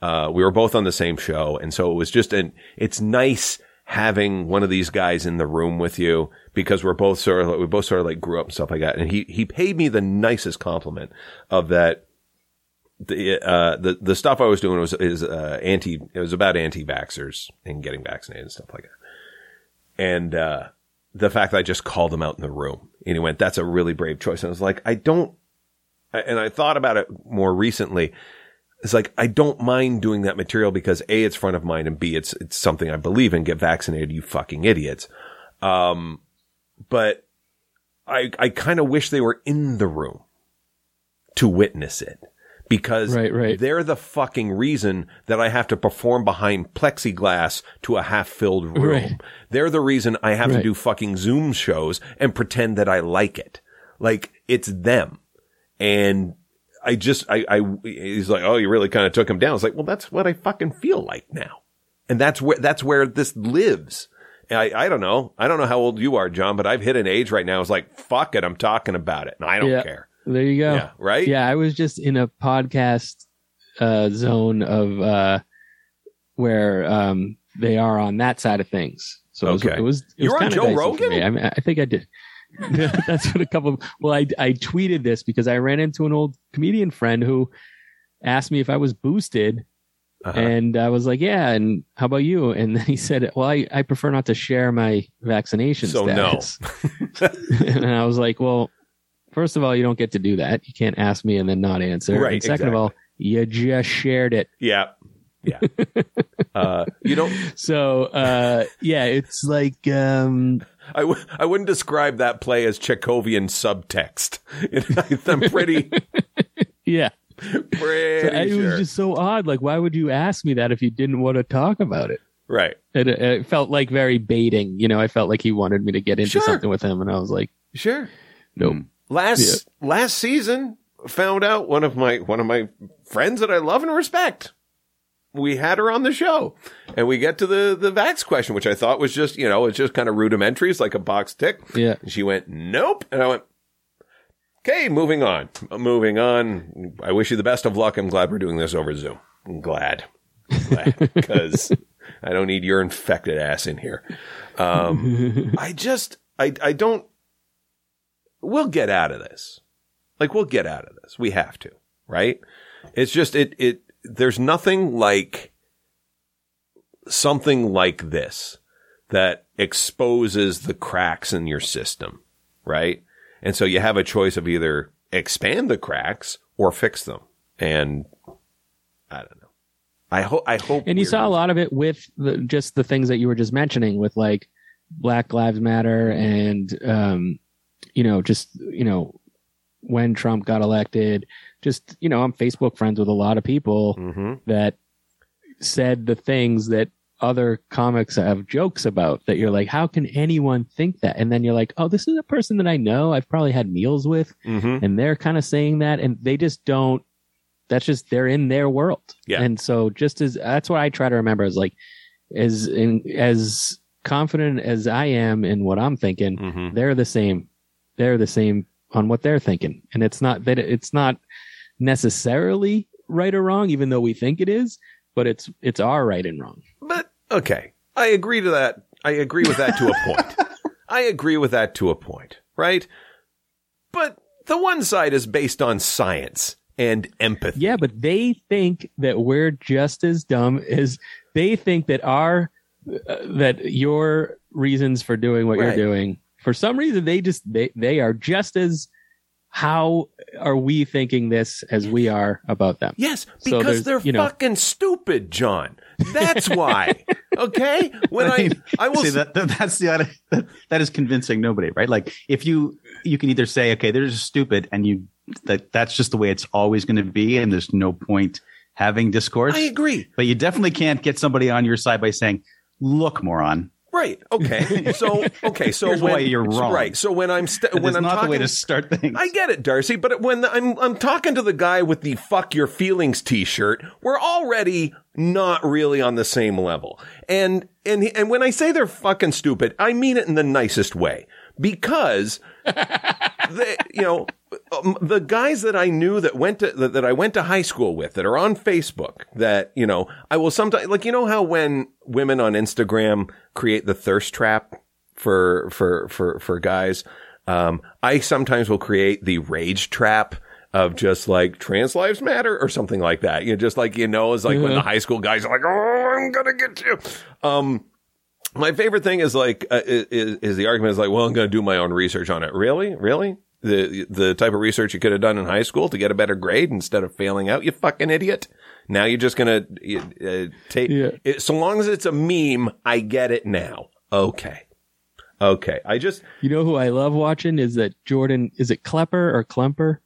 Uh, we were both on the same show, and so it was just an. It's nice having one of these guys in the room with you because we're both sort of we both sort of like grew up and stuff like that. And he he paid me the nicest compliment of that. The uh the the stuff I was doing was is uh anti it was about anti vaxxers and getting vaccinated and stuff like that. And uh the fact that I just called him out in the room and he went, "That's a really brave choice." And I was like, "I don't." And I thought about it more recently it's like I don't mind doing that material because a it's front of mind and b it's it's something I believe in. Get vaccinated, you fucking idiots. Um, but I I kind of wish they were in the room to witness it because Right, right. they're the fucking reason that I have to perform behind plexiglass to a half filled room. Right. They're the reason I have to do fucking Zoom shows and pretend that I like it. Like it's them. And I just, I, I, he's like, oh, you really kind of took him down. It's like, well, that's what I fucking feel like now. And that's where, that's where this lives. I, I don't know. I don't know how old you are, Jon, but I've hit an age right now. It's like, fuck it. I'm talking about it and I don't Yeah. care. There you go. Yeah. Right. Yeah, I was just in a podcast uh, zone of uh, where um, they are on that side of things. So it was, it was, it You was on Joe Rogan? I, mean, I think I did. That's what a couple. Of, well, I I tweeted this because I ran into an old comedian friend who asked me if I was boosted, Uh-huh. and I was like, "Yeah." And how about you? And then he said, "Well, I, I prefer not to share my vaccination So no. and I was like, "Well, first of all, you don't get to do that. You can't ask me and then not answer. Right, And second of all, you just shared it. Yeah. Yeah. uh, you don't, So, uh, yeah, it's like, um, I w- I wouldn't describe that play as Chekhovian subtext. I'm pretty, yeah, pretty it sure. was just so odd. Like, why would you ask me that if you didn't want to talk about it? right. It, it felt like very baiting. You know, I felt like he wanted me to get into Sure. something with him, and I was like, Sure. nope. Last last season, found out one of my one of my friends that I love and respect. We had her on the show, and we get to the the vax question, which I thought was just you know it's just kind of rudimentary, it's like a box tick. Yeah. And she went nope, and I went. Okay, moving on. Moving on. I wish you the best of luck. I'm glad we're doing this over Zoom. I'm glad. Glad. Because I don't need your infected ass in here. Um, I just, I, I don't, we'll get out of this. Like, we'll get out of this. We have to, right? It's just, it, it, there's nothing like something like this that exposes the cracks in your system, right? And so you have a choice of either expand the cracks or fix them. And I don't know. I hope, I hope. And you saw a lot of it with the, just the things that you were just mentioning with like Black Lives Matter and, um, you know, just, you know, when Trump got elected, just, you know, I'm Facebook friends with a lot of people Mhm. that said the things that other comics have jokes about that you're like, how can anyone think that? And then you're like, oh, this is a person that I know. I've probably had meals with Mhm. and they're kind of saying that and they just don't that's just they're in their world Yeah. and so just as that's what i try to remember is like as in as confident as i am in what i'm thinking Mhm. they're the same they're the same on what they're thinking and it's not that it's not necessarily right or wrong even though we think it is but it's it's our right and wrong But okay, I agree to that. I agree with that to a point. I agree with that to a point, right? But the one side is based on science and empathy. Yeah, but they think that we're just as dumb as they think that our uh, that your reasons for doing what Right. you're doing for some reason they just they they are just as how are we thinking this as we are about them? Yes, because there's, they're you know- fucking stupid, Jon. That's why. okay? When I I will See that, that that's the that, that is convincing nobody, right? Like if you you can either say, okay, they're just stupid, and you that that's just the way it's always going to be, and there's no point having discourse. I agree. but you definitely can't get somebody on your side by saying, "Look, moron." Right. Okay. So okay. So Here's when, why you're wrong. Right. So when I'm st- when I'm not talking, the way to start things. I get it, Darcy, but when I'm I'm talking to the guy with the "fuck your feelings" T-shirt, we're already not really on the same level. And and and when I say they're fucking stupid, I mean it in the nicest way because they, you know um, the guys that I knew that went to that, that I went to high school with that are on Facebook that you know I will sometimes like you know how when women on Instagram create the thirst trap for for for for guys? Um I sometimes will create the rage trap of just like trans lives matter or something like that. You know just like you know it's like when the high school guys are like oh I'm gonna get you. Um my favorite thing is like uh, is, is the argument is like, well, I'm going to do my own research on it. Really, really, the the type of research you could have done in high school to get a better grade instead of failing out. You fucking idiot. Now you're just going to uh, take Yeah. it, so long as it's a meme. I get it now. Okay, okay. I just You know who I love watching is that Jordan is it Klepper or Klemper?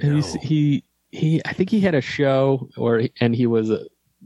No. se- he he I think he had a show or and he was a,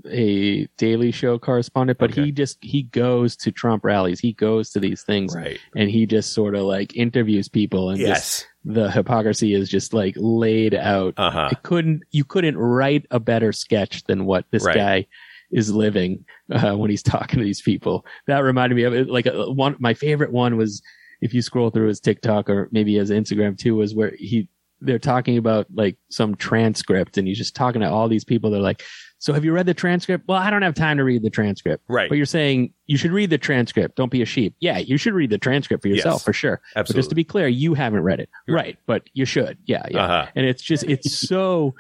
a Daily Show correspondent, but Okay. he just he goes to Trump rallies. He goes to these things Right. and he just sort of like interviews people and just Yes. the hypocrisy is just like laid out. Uh huh. It couldn't you couldn't write a better sketch than what this Right. guy is living uh, when he's talking to these people. That reminded me of it. Like uh, one, my favorite one was if you scroll through his TikTok or maybe his Instagram too, was where he they're talking about like some transcript and he's just talking to all these people. They're like, "So have you read the transcript?" Well, I don't have time to read the transcript. Right. But you're saying you should read the transcript. Don't be a sheep. Yeah, you should read the transcript for yourself Yes. for sure. But Absolutely. just to be clear, you haven't read it. Right. Right. But you should. Yeah. Yeah Uh huh. and it's just it's so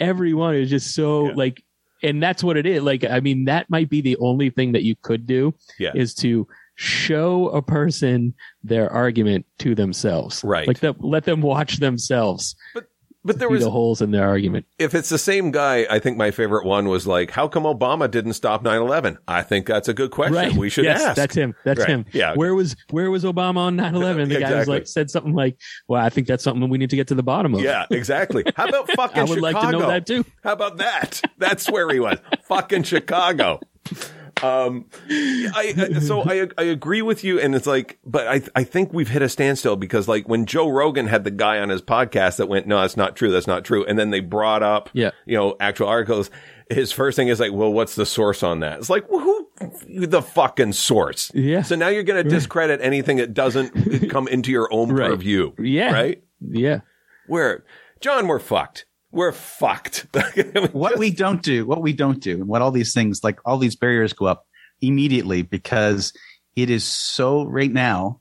everyone is just so Yeah. like and that's what it is like i mean that might be the only thing that you could do Yeah. is to show a person their argument to themselves Right. like the, let them watch themselves But there was the holes in their argument if it's the same guy, I think my favorite one was like, how come Obama didn't stop 9-11? I think that's a good question. right We should yes, ask. that's him that's Right. him Yeah. where was where was obama on 9-11 the guy was like said something like well i think that's something we need to get to the bottom of Yeah, exactly. How about fucking Chicago? i would Chicago? like to know that too How about that? That's where he was. fucking Chicago. Um, I, I so I I agree with you, and it's like, but I I think we've hit a standstill because like when Joe Rogan had the guy on his podcast that went, no, that's not true, that's not true, and then they brought up, Yeah. you know, actual articles. His first thing is like, well, what's the source on that? It's like, well, who the fucking source? Yeah. So now you're going to discredit anything that doesn't come into your own Right. purview. Yeah. Right. yeah We're Jon. We're fucked. We're fucked. what we don't do, what we don't do, and what all these things like all these barriers go up immediately because it is so right now.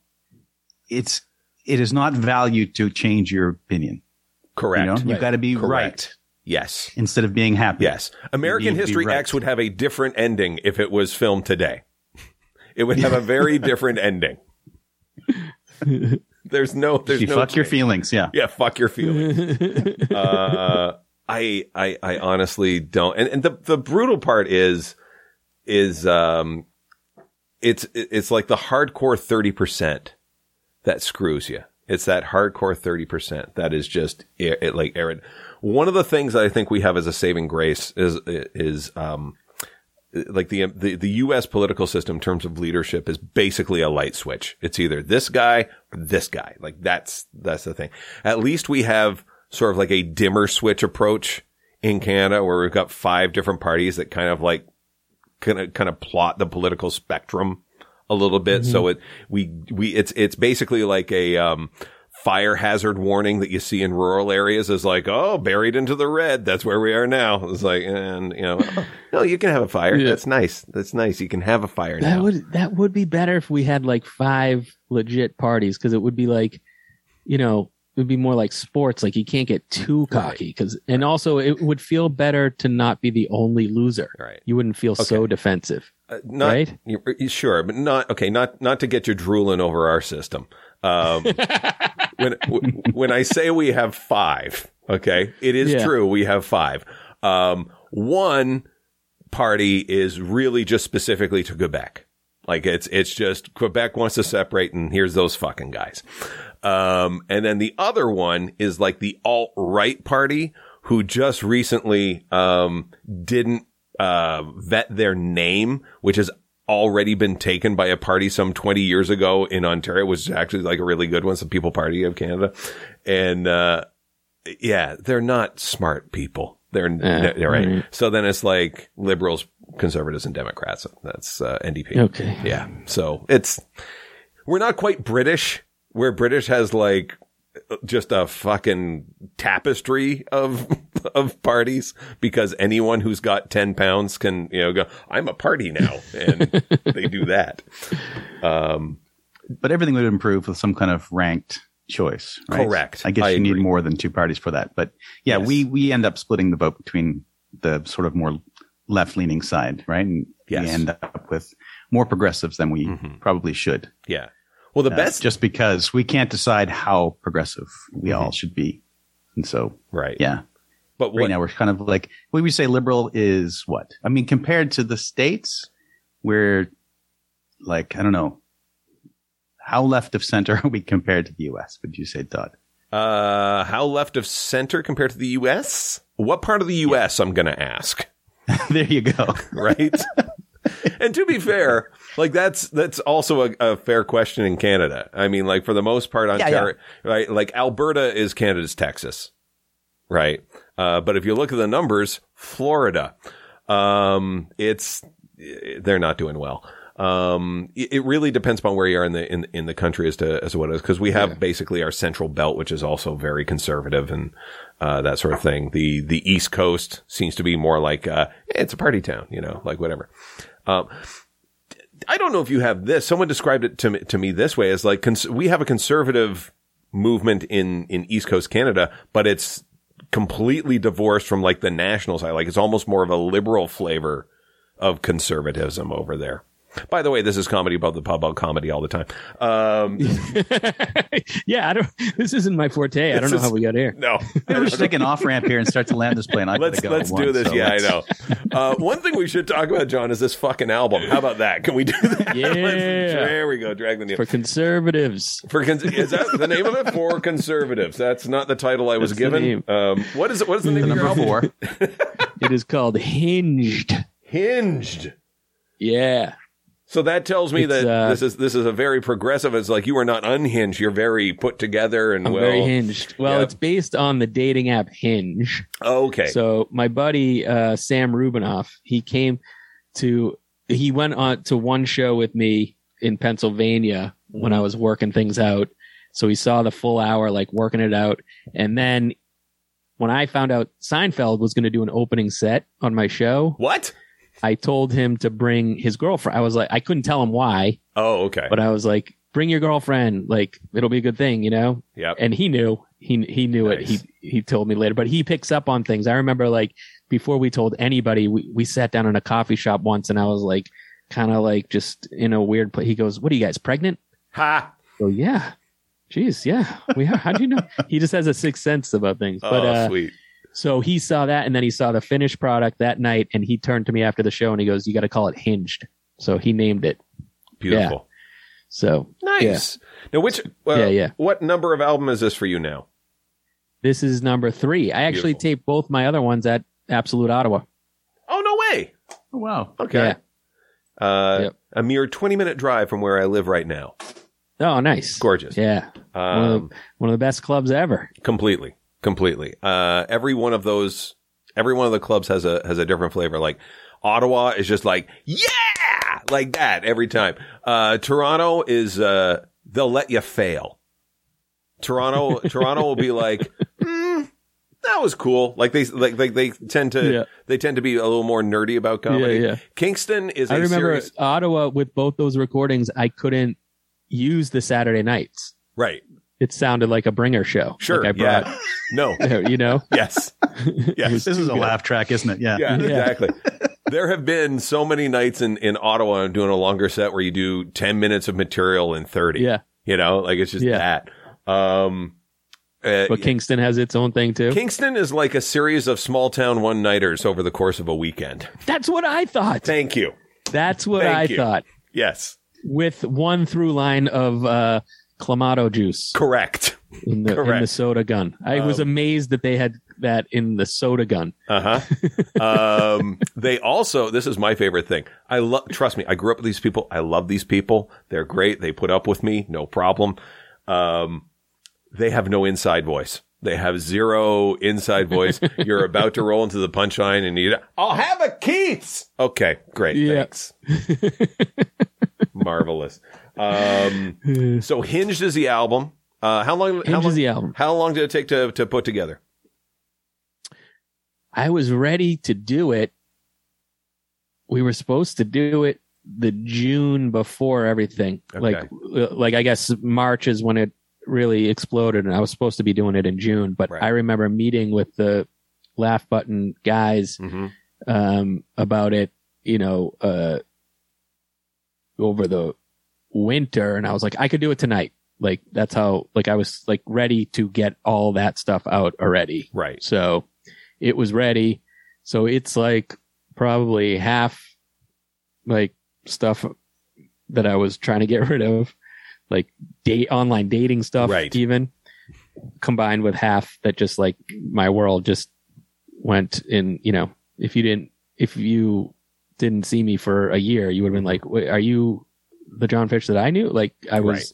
It's it is not valued to change your opinion. Correct. You know, you've Right. got to be Correct. right Yes. instead of being happy. Yes. American need to be History right. X would have a different ending if it was filmed today. It would have a very different ending. There's no. There's you no. fuck your feelings. Yeah. Yeah. Fuck your feelings. uh, I, I, I honestly don't. And, and the, the brutal part is, is, um, it's, it's like the hardcore 30% that screws you. It's that hardcore 30% that is just it, it like Aaron. One of the things that I think we have as a saving grace is, is, um, like the, the the U.S. political system in terms of leadership is basically a light switch. It's either this guy or this guy. Like that's that's the thing. At least we have sort of like a dimmer switch approach in Canada, where we've got five different parties that kind of like kind of kind of plot the political spectrum a little bit. So it we we it's it's basically like a um fire hazard warning that you see in rural areas is like, oh, buried into the red. That's where we are now. It's like, and you know, oh, no, you can have a fire. Yeah. That's nice. That's nice. You can have a fire That now. would that would be better if we had like five legit parties because it would be like, you know, it would be more like sports. Like you can't get too cocky because, and also it would feel better to not be the only loser. Right. You wouldn't feel so defensive. Uh, not, right? you- you- sure, but not okay. Not not to get you drooling over our system. Um, when when I say we have five, okay, it is Yeah. true. We have five. Um, one party is really just specifically to Quebec. Like it's it's just Quebec wants to separate, and here's those fucking guys. Um, and then the other one is like the alt right party who just recently um, didn't uh, vet their name, which has already been taken by a party some 20 years ago in Ontario, which is actually like a really good one. It's the People Party of Canada. And, uh, yeah, they're not smart people. They're, they're right. right. So then it's like liberals, conservatives, and Democrats. That's, uh, NDP. Okay. Yeah. So it's, we're not quite British, where British has like just a fucking tapestry of of parties because anyone who's got 10 pounds can, you know, go, I'm a party now. And they do that. Um, But everything would improve with some kind of ranked choice. Right? Correct. I guess I you need more than two parties for that. But yeah, Yes. we we end up splitting the vote between the sort of more left leaning side, right? And Yes. we end up with more progressives than we Mhm. probably should. yeah. Well, the Uh, best, just because we can't decide how progressive we all should be. And so, right. yeah, But right now we're kind of like, when we say liberal is what? I mean, compared to the states, we're like, I don't know, how left of center are we compared to the US? Would you say, Todd? Uh, how left of center compared to the U.S.? What part of the U.S. I'm going to ask, there you go. right? and to be fair, like that's that's also a, a fair question in Canada. I mean, like for the most part, yeah. Ontario, right? Like Alberta is Canada's Texas, right? Uh, but if you look at the numbers, Florida, um, it's they're not doing well. Um, it, really depends upon where you are in the in in the country as to as to what it is because we have basically our central belt, which is also very conservative and uh, that sort of thing. The the East Coast seems to be more like uh, it's a party town, you know, like whatever. Um, I don't know if you have this. Someone described it to me, to me this way as like cons- we have a conservative movement in in East Coast Canada, but it's completely divorced from like the national side. Like it's almost more of a liberal flavor of conservatism over there. By the way, this is comedy about the pub about comedy all the time. Um, yeah, I don't. This isn't my forte. I don't know is- how we got here. no, Maybe we should take an off ramp here and start to land this plane. I let's gotta go let's do once, this. so yeah, let's- I know. Uh, one thing we should talk about, Jon, is this fucking album. How about that? Can we do that? Yeah. There we go. Drag the needle. For conservatives, For cons- is that the name of it? For conservatives. That's not the title I was That's given. Um, what is it? What is the name The of your number album? four. it is called Hinged. Hinged. Yeah, So that tells me It's, that uh, this is this is a very progressive. It's like you are not unhinged. You're very put together and I'm well. very hinged. Well, yeah. it's based on the dating app Hinge. okay. So my buddy uh, Sam Rubinoff, he came to he went on to one show with me in Pennsylvania when I was working things out. So he saw the full hour, like working it out, and then when I found out Seinfeld was going to do an opening set on my show, what? I told him to bring his girlfriend. I was like, I couldn't tell him why, Oh, okay. but I was like, bring your girlfriend. Like it'll be a good thing, you know Yep. and he knew he he knew it he he told me later but he picks up on things i remember like before we told anybody we, we sat down in a coffee shop once and i was like kind of like just in a weird place he goes what are you guys pregnant Ha. oh yeah jeez yeah we are how'd you know he just has a sixth sense about things Oh, uh sweet. So he saw that and then he saw the finished product that night and he turned to me after the show and he goes you got to call it hinged so he named it Beautiful. so Nice. Now, which? Well, Yeah, yeah. What number of album is this for you now? this is number three i actually Beautiful. taped both my other ones at absolute ottawa Oh no way. Oh, wow. Okay. Uh, Yep. A mere twenty minute drive from where I live right now. oh nice Gorgeous. yeah one, of Um, the, one of the best clubs ever. completely, completely. Uh, every one of those, every one of the clubs has a has a different flavor. Like Ottawa is just like yeah, like that every time. Uh, Toronto is uh, they'll let you fail. Toronto, Toronto will be like, "Hmm, that was cool. Like they like they, they tend to Yeah. they tend to be a little more nerdy about comedy. Yeah, yeah. Kingston is I remember serious Ottawa with both those recordings. I couldn't use the Saturday nights. right. It sounded like a bringer show. Sure. like I brought, yeah. No. you know. Yes. Yes. This is a laugh track, isn't it? Yeah. Yeah, Yeah. exactly. there have been so many nights in, in Ottawa doing a longer set where you do 10 minutes of material in 30. Yeah, You know, like it's just Yeah. that. Um, uh, but Kingston has its own thing too. Kingston is like a series of small town one nighters over the course of a weekend. That's what I thought. Thank you. That's what Thank I you. thought. Yes. With one through line of uh, clamato juice Correct. in the in the soda gun. I was Um, amazed that they had that in the soda gun. Uh huh. um, they also, this is my favorite thing. I love, trust me, I grew up with these people. I love these people. They're great. They put up with me. No problem. Um, they have no inside voice. They have zero inside voice. You're about to roll into the punchline and you, I'll have a Keith's. Okay, great. Yeah. Thanks. Marvelous. Um, so Hinged is the album. Uh, how long, how long, is the album. how long did it take to, to put together? I was ready to do it. We were supposed to do it the June before everything. Okay. Like, like I guess March is when it really exploded, and I was supposed to be doing it in June. But Right. I remember meeting with the Laugh Button guys Mm-hmm. um, about it. You know, uh, over the winter, and I was like, I could do it tonight. Like that's how. Like I was like ready to get all that stuff out already. Right. So it was ready. So it's like probably half like stuff that I was trying to get rid of, like date online dating stuff, Right. even. combined with half that just like my world just went in. You know, if you didn't, if you didn't see me for a year, you would have been like, Wait, "Are you the Jon Fisch that I knew?" Like I was. Right.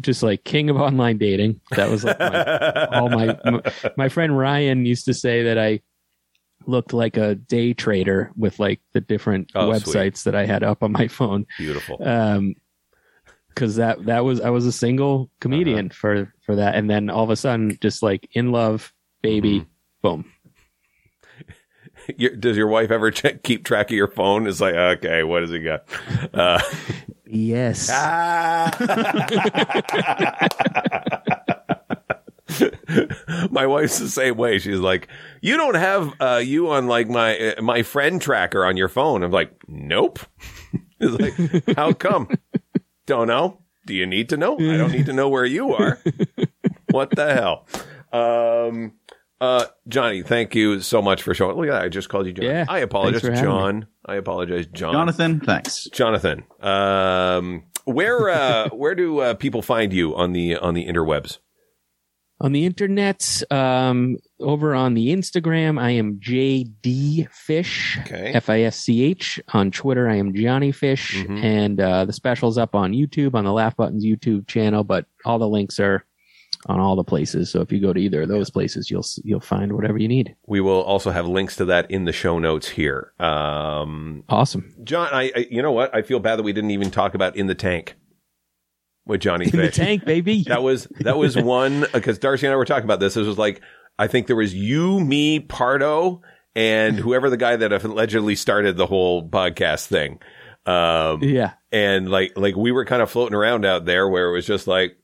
Just like king of online dating. That was like my, all my, my my friend Ryan used to say that I looked like a day trader with like the different Oh, websites that I had up on my phone. Beautiful. Um, cause that, that was, I was a single comedian Uh-huh. for, for that. And then all of a sudden, just like in love, baby, Mm-hmm. boom. Your, does your wife ever check, keep track of your phone? It's like, okay, what has he got? Uh, Yes. my wife's the same way. She's like, "You don't have uh, you on like my uh, my friend tracker on your phone." I'm like, "Nope." it's like, "How come?" don't know. Do you need to know? I don't need to know where you are. what the hell? Um, uh, Johnny, thank you so much for showing. Look at that. I just called you Jon. Yeah. I apologize, Thanks for having Jon. I apologize, Jon. Jonathan, thanks. Jonathan, um, where uh, where do uh, people find you on the on the interwebs? On the internet, um, over on the Instagram, I am JD Fisch, Okay. F I S C H. On Twitter, I am Johnny Fisch, Mhm. and uh, the special's up on YouTube on the Laugh Buttons YouTube channel. But all the links are on all the places. So if you go to either of those places, you'll you'll find whatever you need. We will also have links to that in the show notes here. Um, Awesome. Jon, I, I you know what? I feel bad that we didn't even talk about in the tank with Johnny In the tank, baby. That was that was one because Darcy and I were talking about this. This was like I think there was you, me, Pardo, and whoever the guy that allegedly started the whole podcast thing. Um, yeah. and like like we were kind of floating around out there where it was just like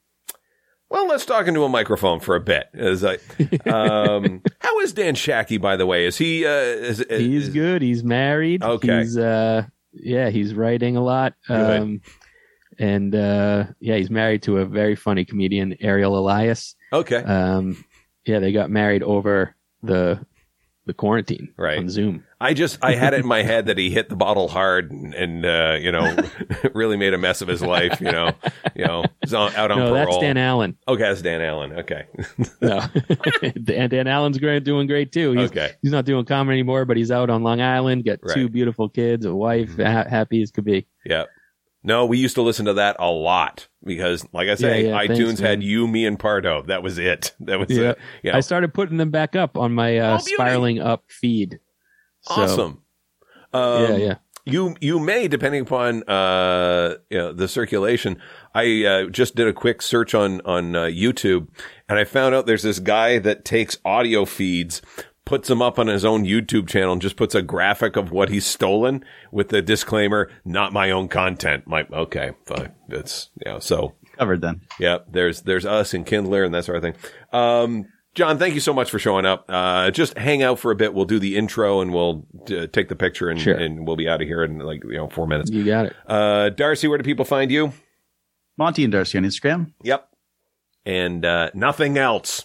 well let's talk into a microphone for a bit it was like um how is dan shacky by the way is he uh is, is, He's good. He's married. Okay. He's uh yeah, he's writing a lot. Um and uh yeah, he's married to a very funny comedian, Ariel Elias. okay Um yeah, they got married over the the quarantine Right. on Zoom. I just i had it in my head that he hit the bottle hard and, and uh you know really made a mess of his life you know you know he's on, out on no, parole that's Dan Allen. okay that's dan allen okay No. and Dan Allen's great doing great too. He's okay he's not doing comedy anymore, but he's out on Long Island, got two Right. Mm-hmm. beautiful kids, a wife, ha- happy as could be. yeah no, we used to listen to that a lot because, like I say, Yeah, yeah, iTunes thanks, had you, me, and Pardo. That was it. That was Yeah. it. Yeah, I started putting them back up on my uh, Oh, spiraling up feed. So, awesome. Um, yeah, yeah. You you may, depending upon uh, you know, the circulation. I uh, just did a quick search on on uh, YouTube, and I found out there's this guy that takes audio feeds, puts them up on his own YouTube channel, and just puts a graphic of what he's stolen with the disclaimer: "Not my own content." My okay, fine. That's you know so. Covered then. Yeah, there's there's us and Kindler and that sort of thing. Um, Jon, thank you so much for showing up. Uh, just hang out for a bit. We'll do the intro and we'll uh, take the picture and, Sure. and we'll be out of here in like you know four minutes. You got it. Uh, Darcy, where do people find you? Monty and Darcy on Instagram. Yep, and uh, nothing else.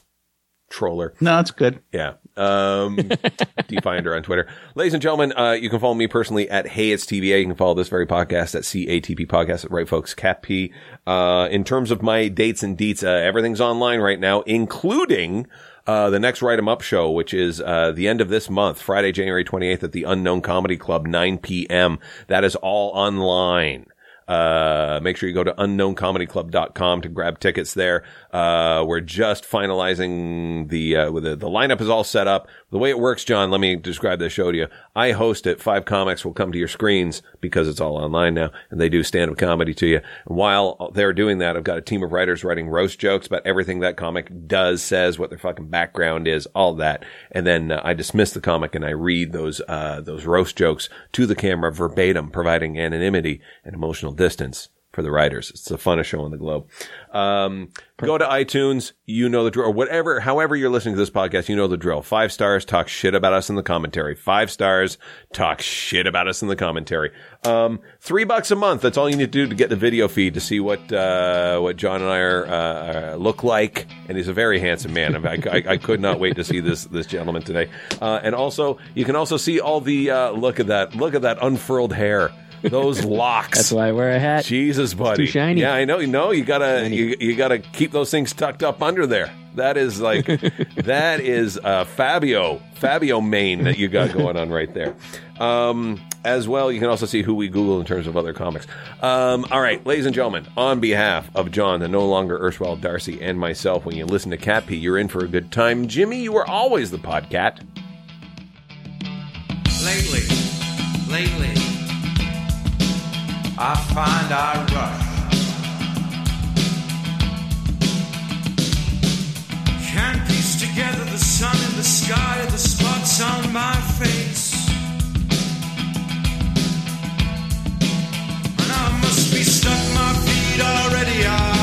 Troller. No, it's good. Yeah. Um, Definder on Twitter. Ladies and gentlemen, uh, you can follow me personally at Hey It's TVA. You can follow this very podcast at CATP Podcast at Right Folks Cat P. Uh, in terms of my dates and deets, uh, everything's online right now, including, uh, the next Write 'em Up show, which is, uh, the end of this month, Friday, January 28th at the Unknown Comedy Club, 9 p.m. That is all online. Uh, make sure you go to unknowncomedyclub.com to grab tickets there. Uh, we're just finalizing the, uh, the, the lineup is all set up. The way it works, Jon, let me describe the show to you. I host it. Five comics will come to your screens because it's all online now and they do stand up comedy to you. And while they're doing that, I've got a team of writers writing roast jokes about everything that comic does, says, what their fucking background is, all that. And then uh, I dismiss the comic and I read those, uh, those roast jokes to the camera verbatim, providing anonymity and emotional distance for the writers. It's the funnest show on the globe. Um, go to iTunes. You know the drill. Or whatever, however you're listening to this podcast, you know the drill. Five stars, talk shit about us in the commentary. Five stars, talk shit about us in the commentary. Um, three bucks a month. That's all you need to do to get the video feed to see what, uh, what Jon and I are, uh, uh, look like. And he's a very handsome man. I, I, I could not wait to see this, this gentleman today. Uh, and also, you can also see all the, uh, look at that, look at that unfurled hair. Those locks. That's why I wear a hat. Jesus, buddy. too shiny. Yeah, I know. You know, you gotta you, you gotta keep those things tucked up under there. That is like that is uh, Fabio Fabio Mane that you got going on right there. Um, as well, you can also see who we Google in terms of other comics. Um, all right, ladies and gentlemen, on behalf of Jon, the no longer erstwhile Darcy, and myself, when you listen to Cat P, you're in for a good time. Jimmy, you are always the podcat. Lately, lately, I find I rush. Can't piece together the sun the sky or the spots on my face. And I must be stuck, my feet already are.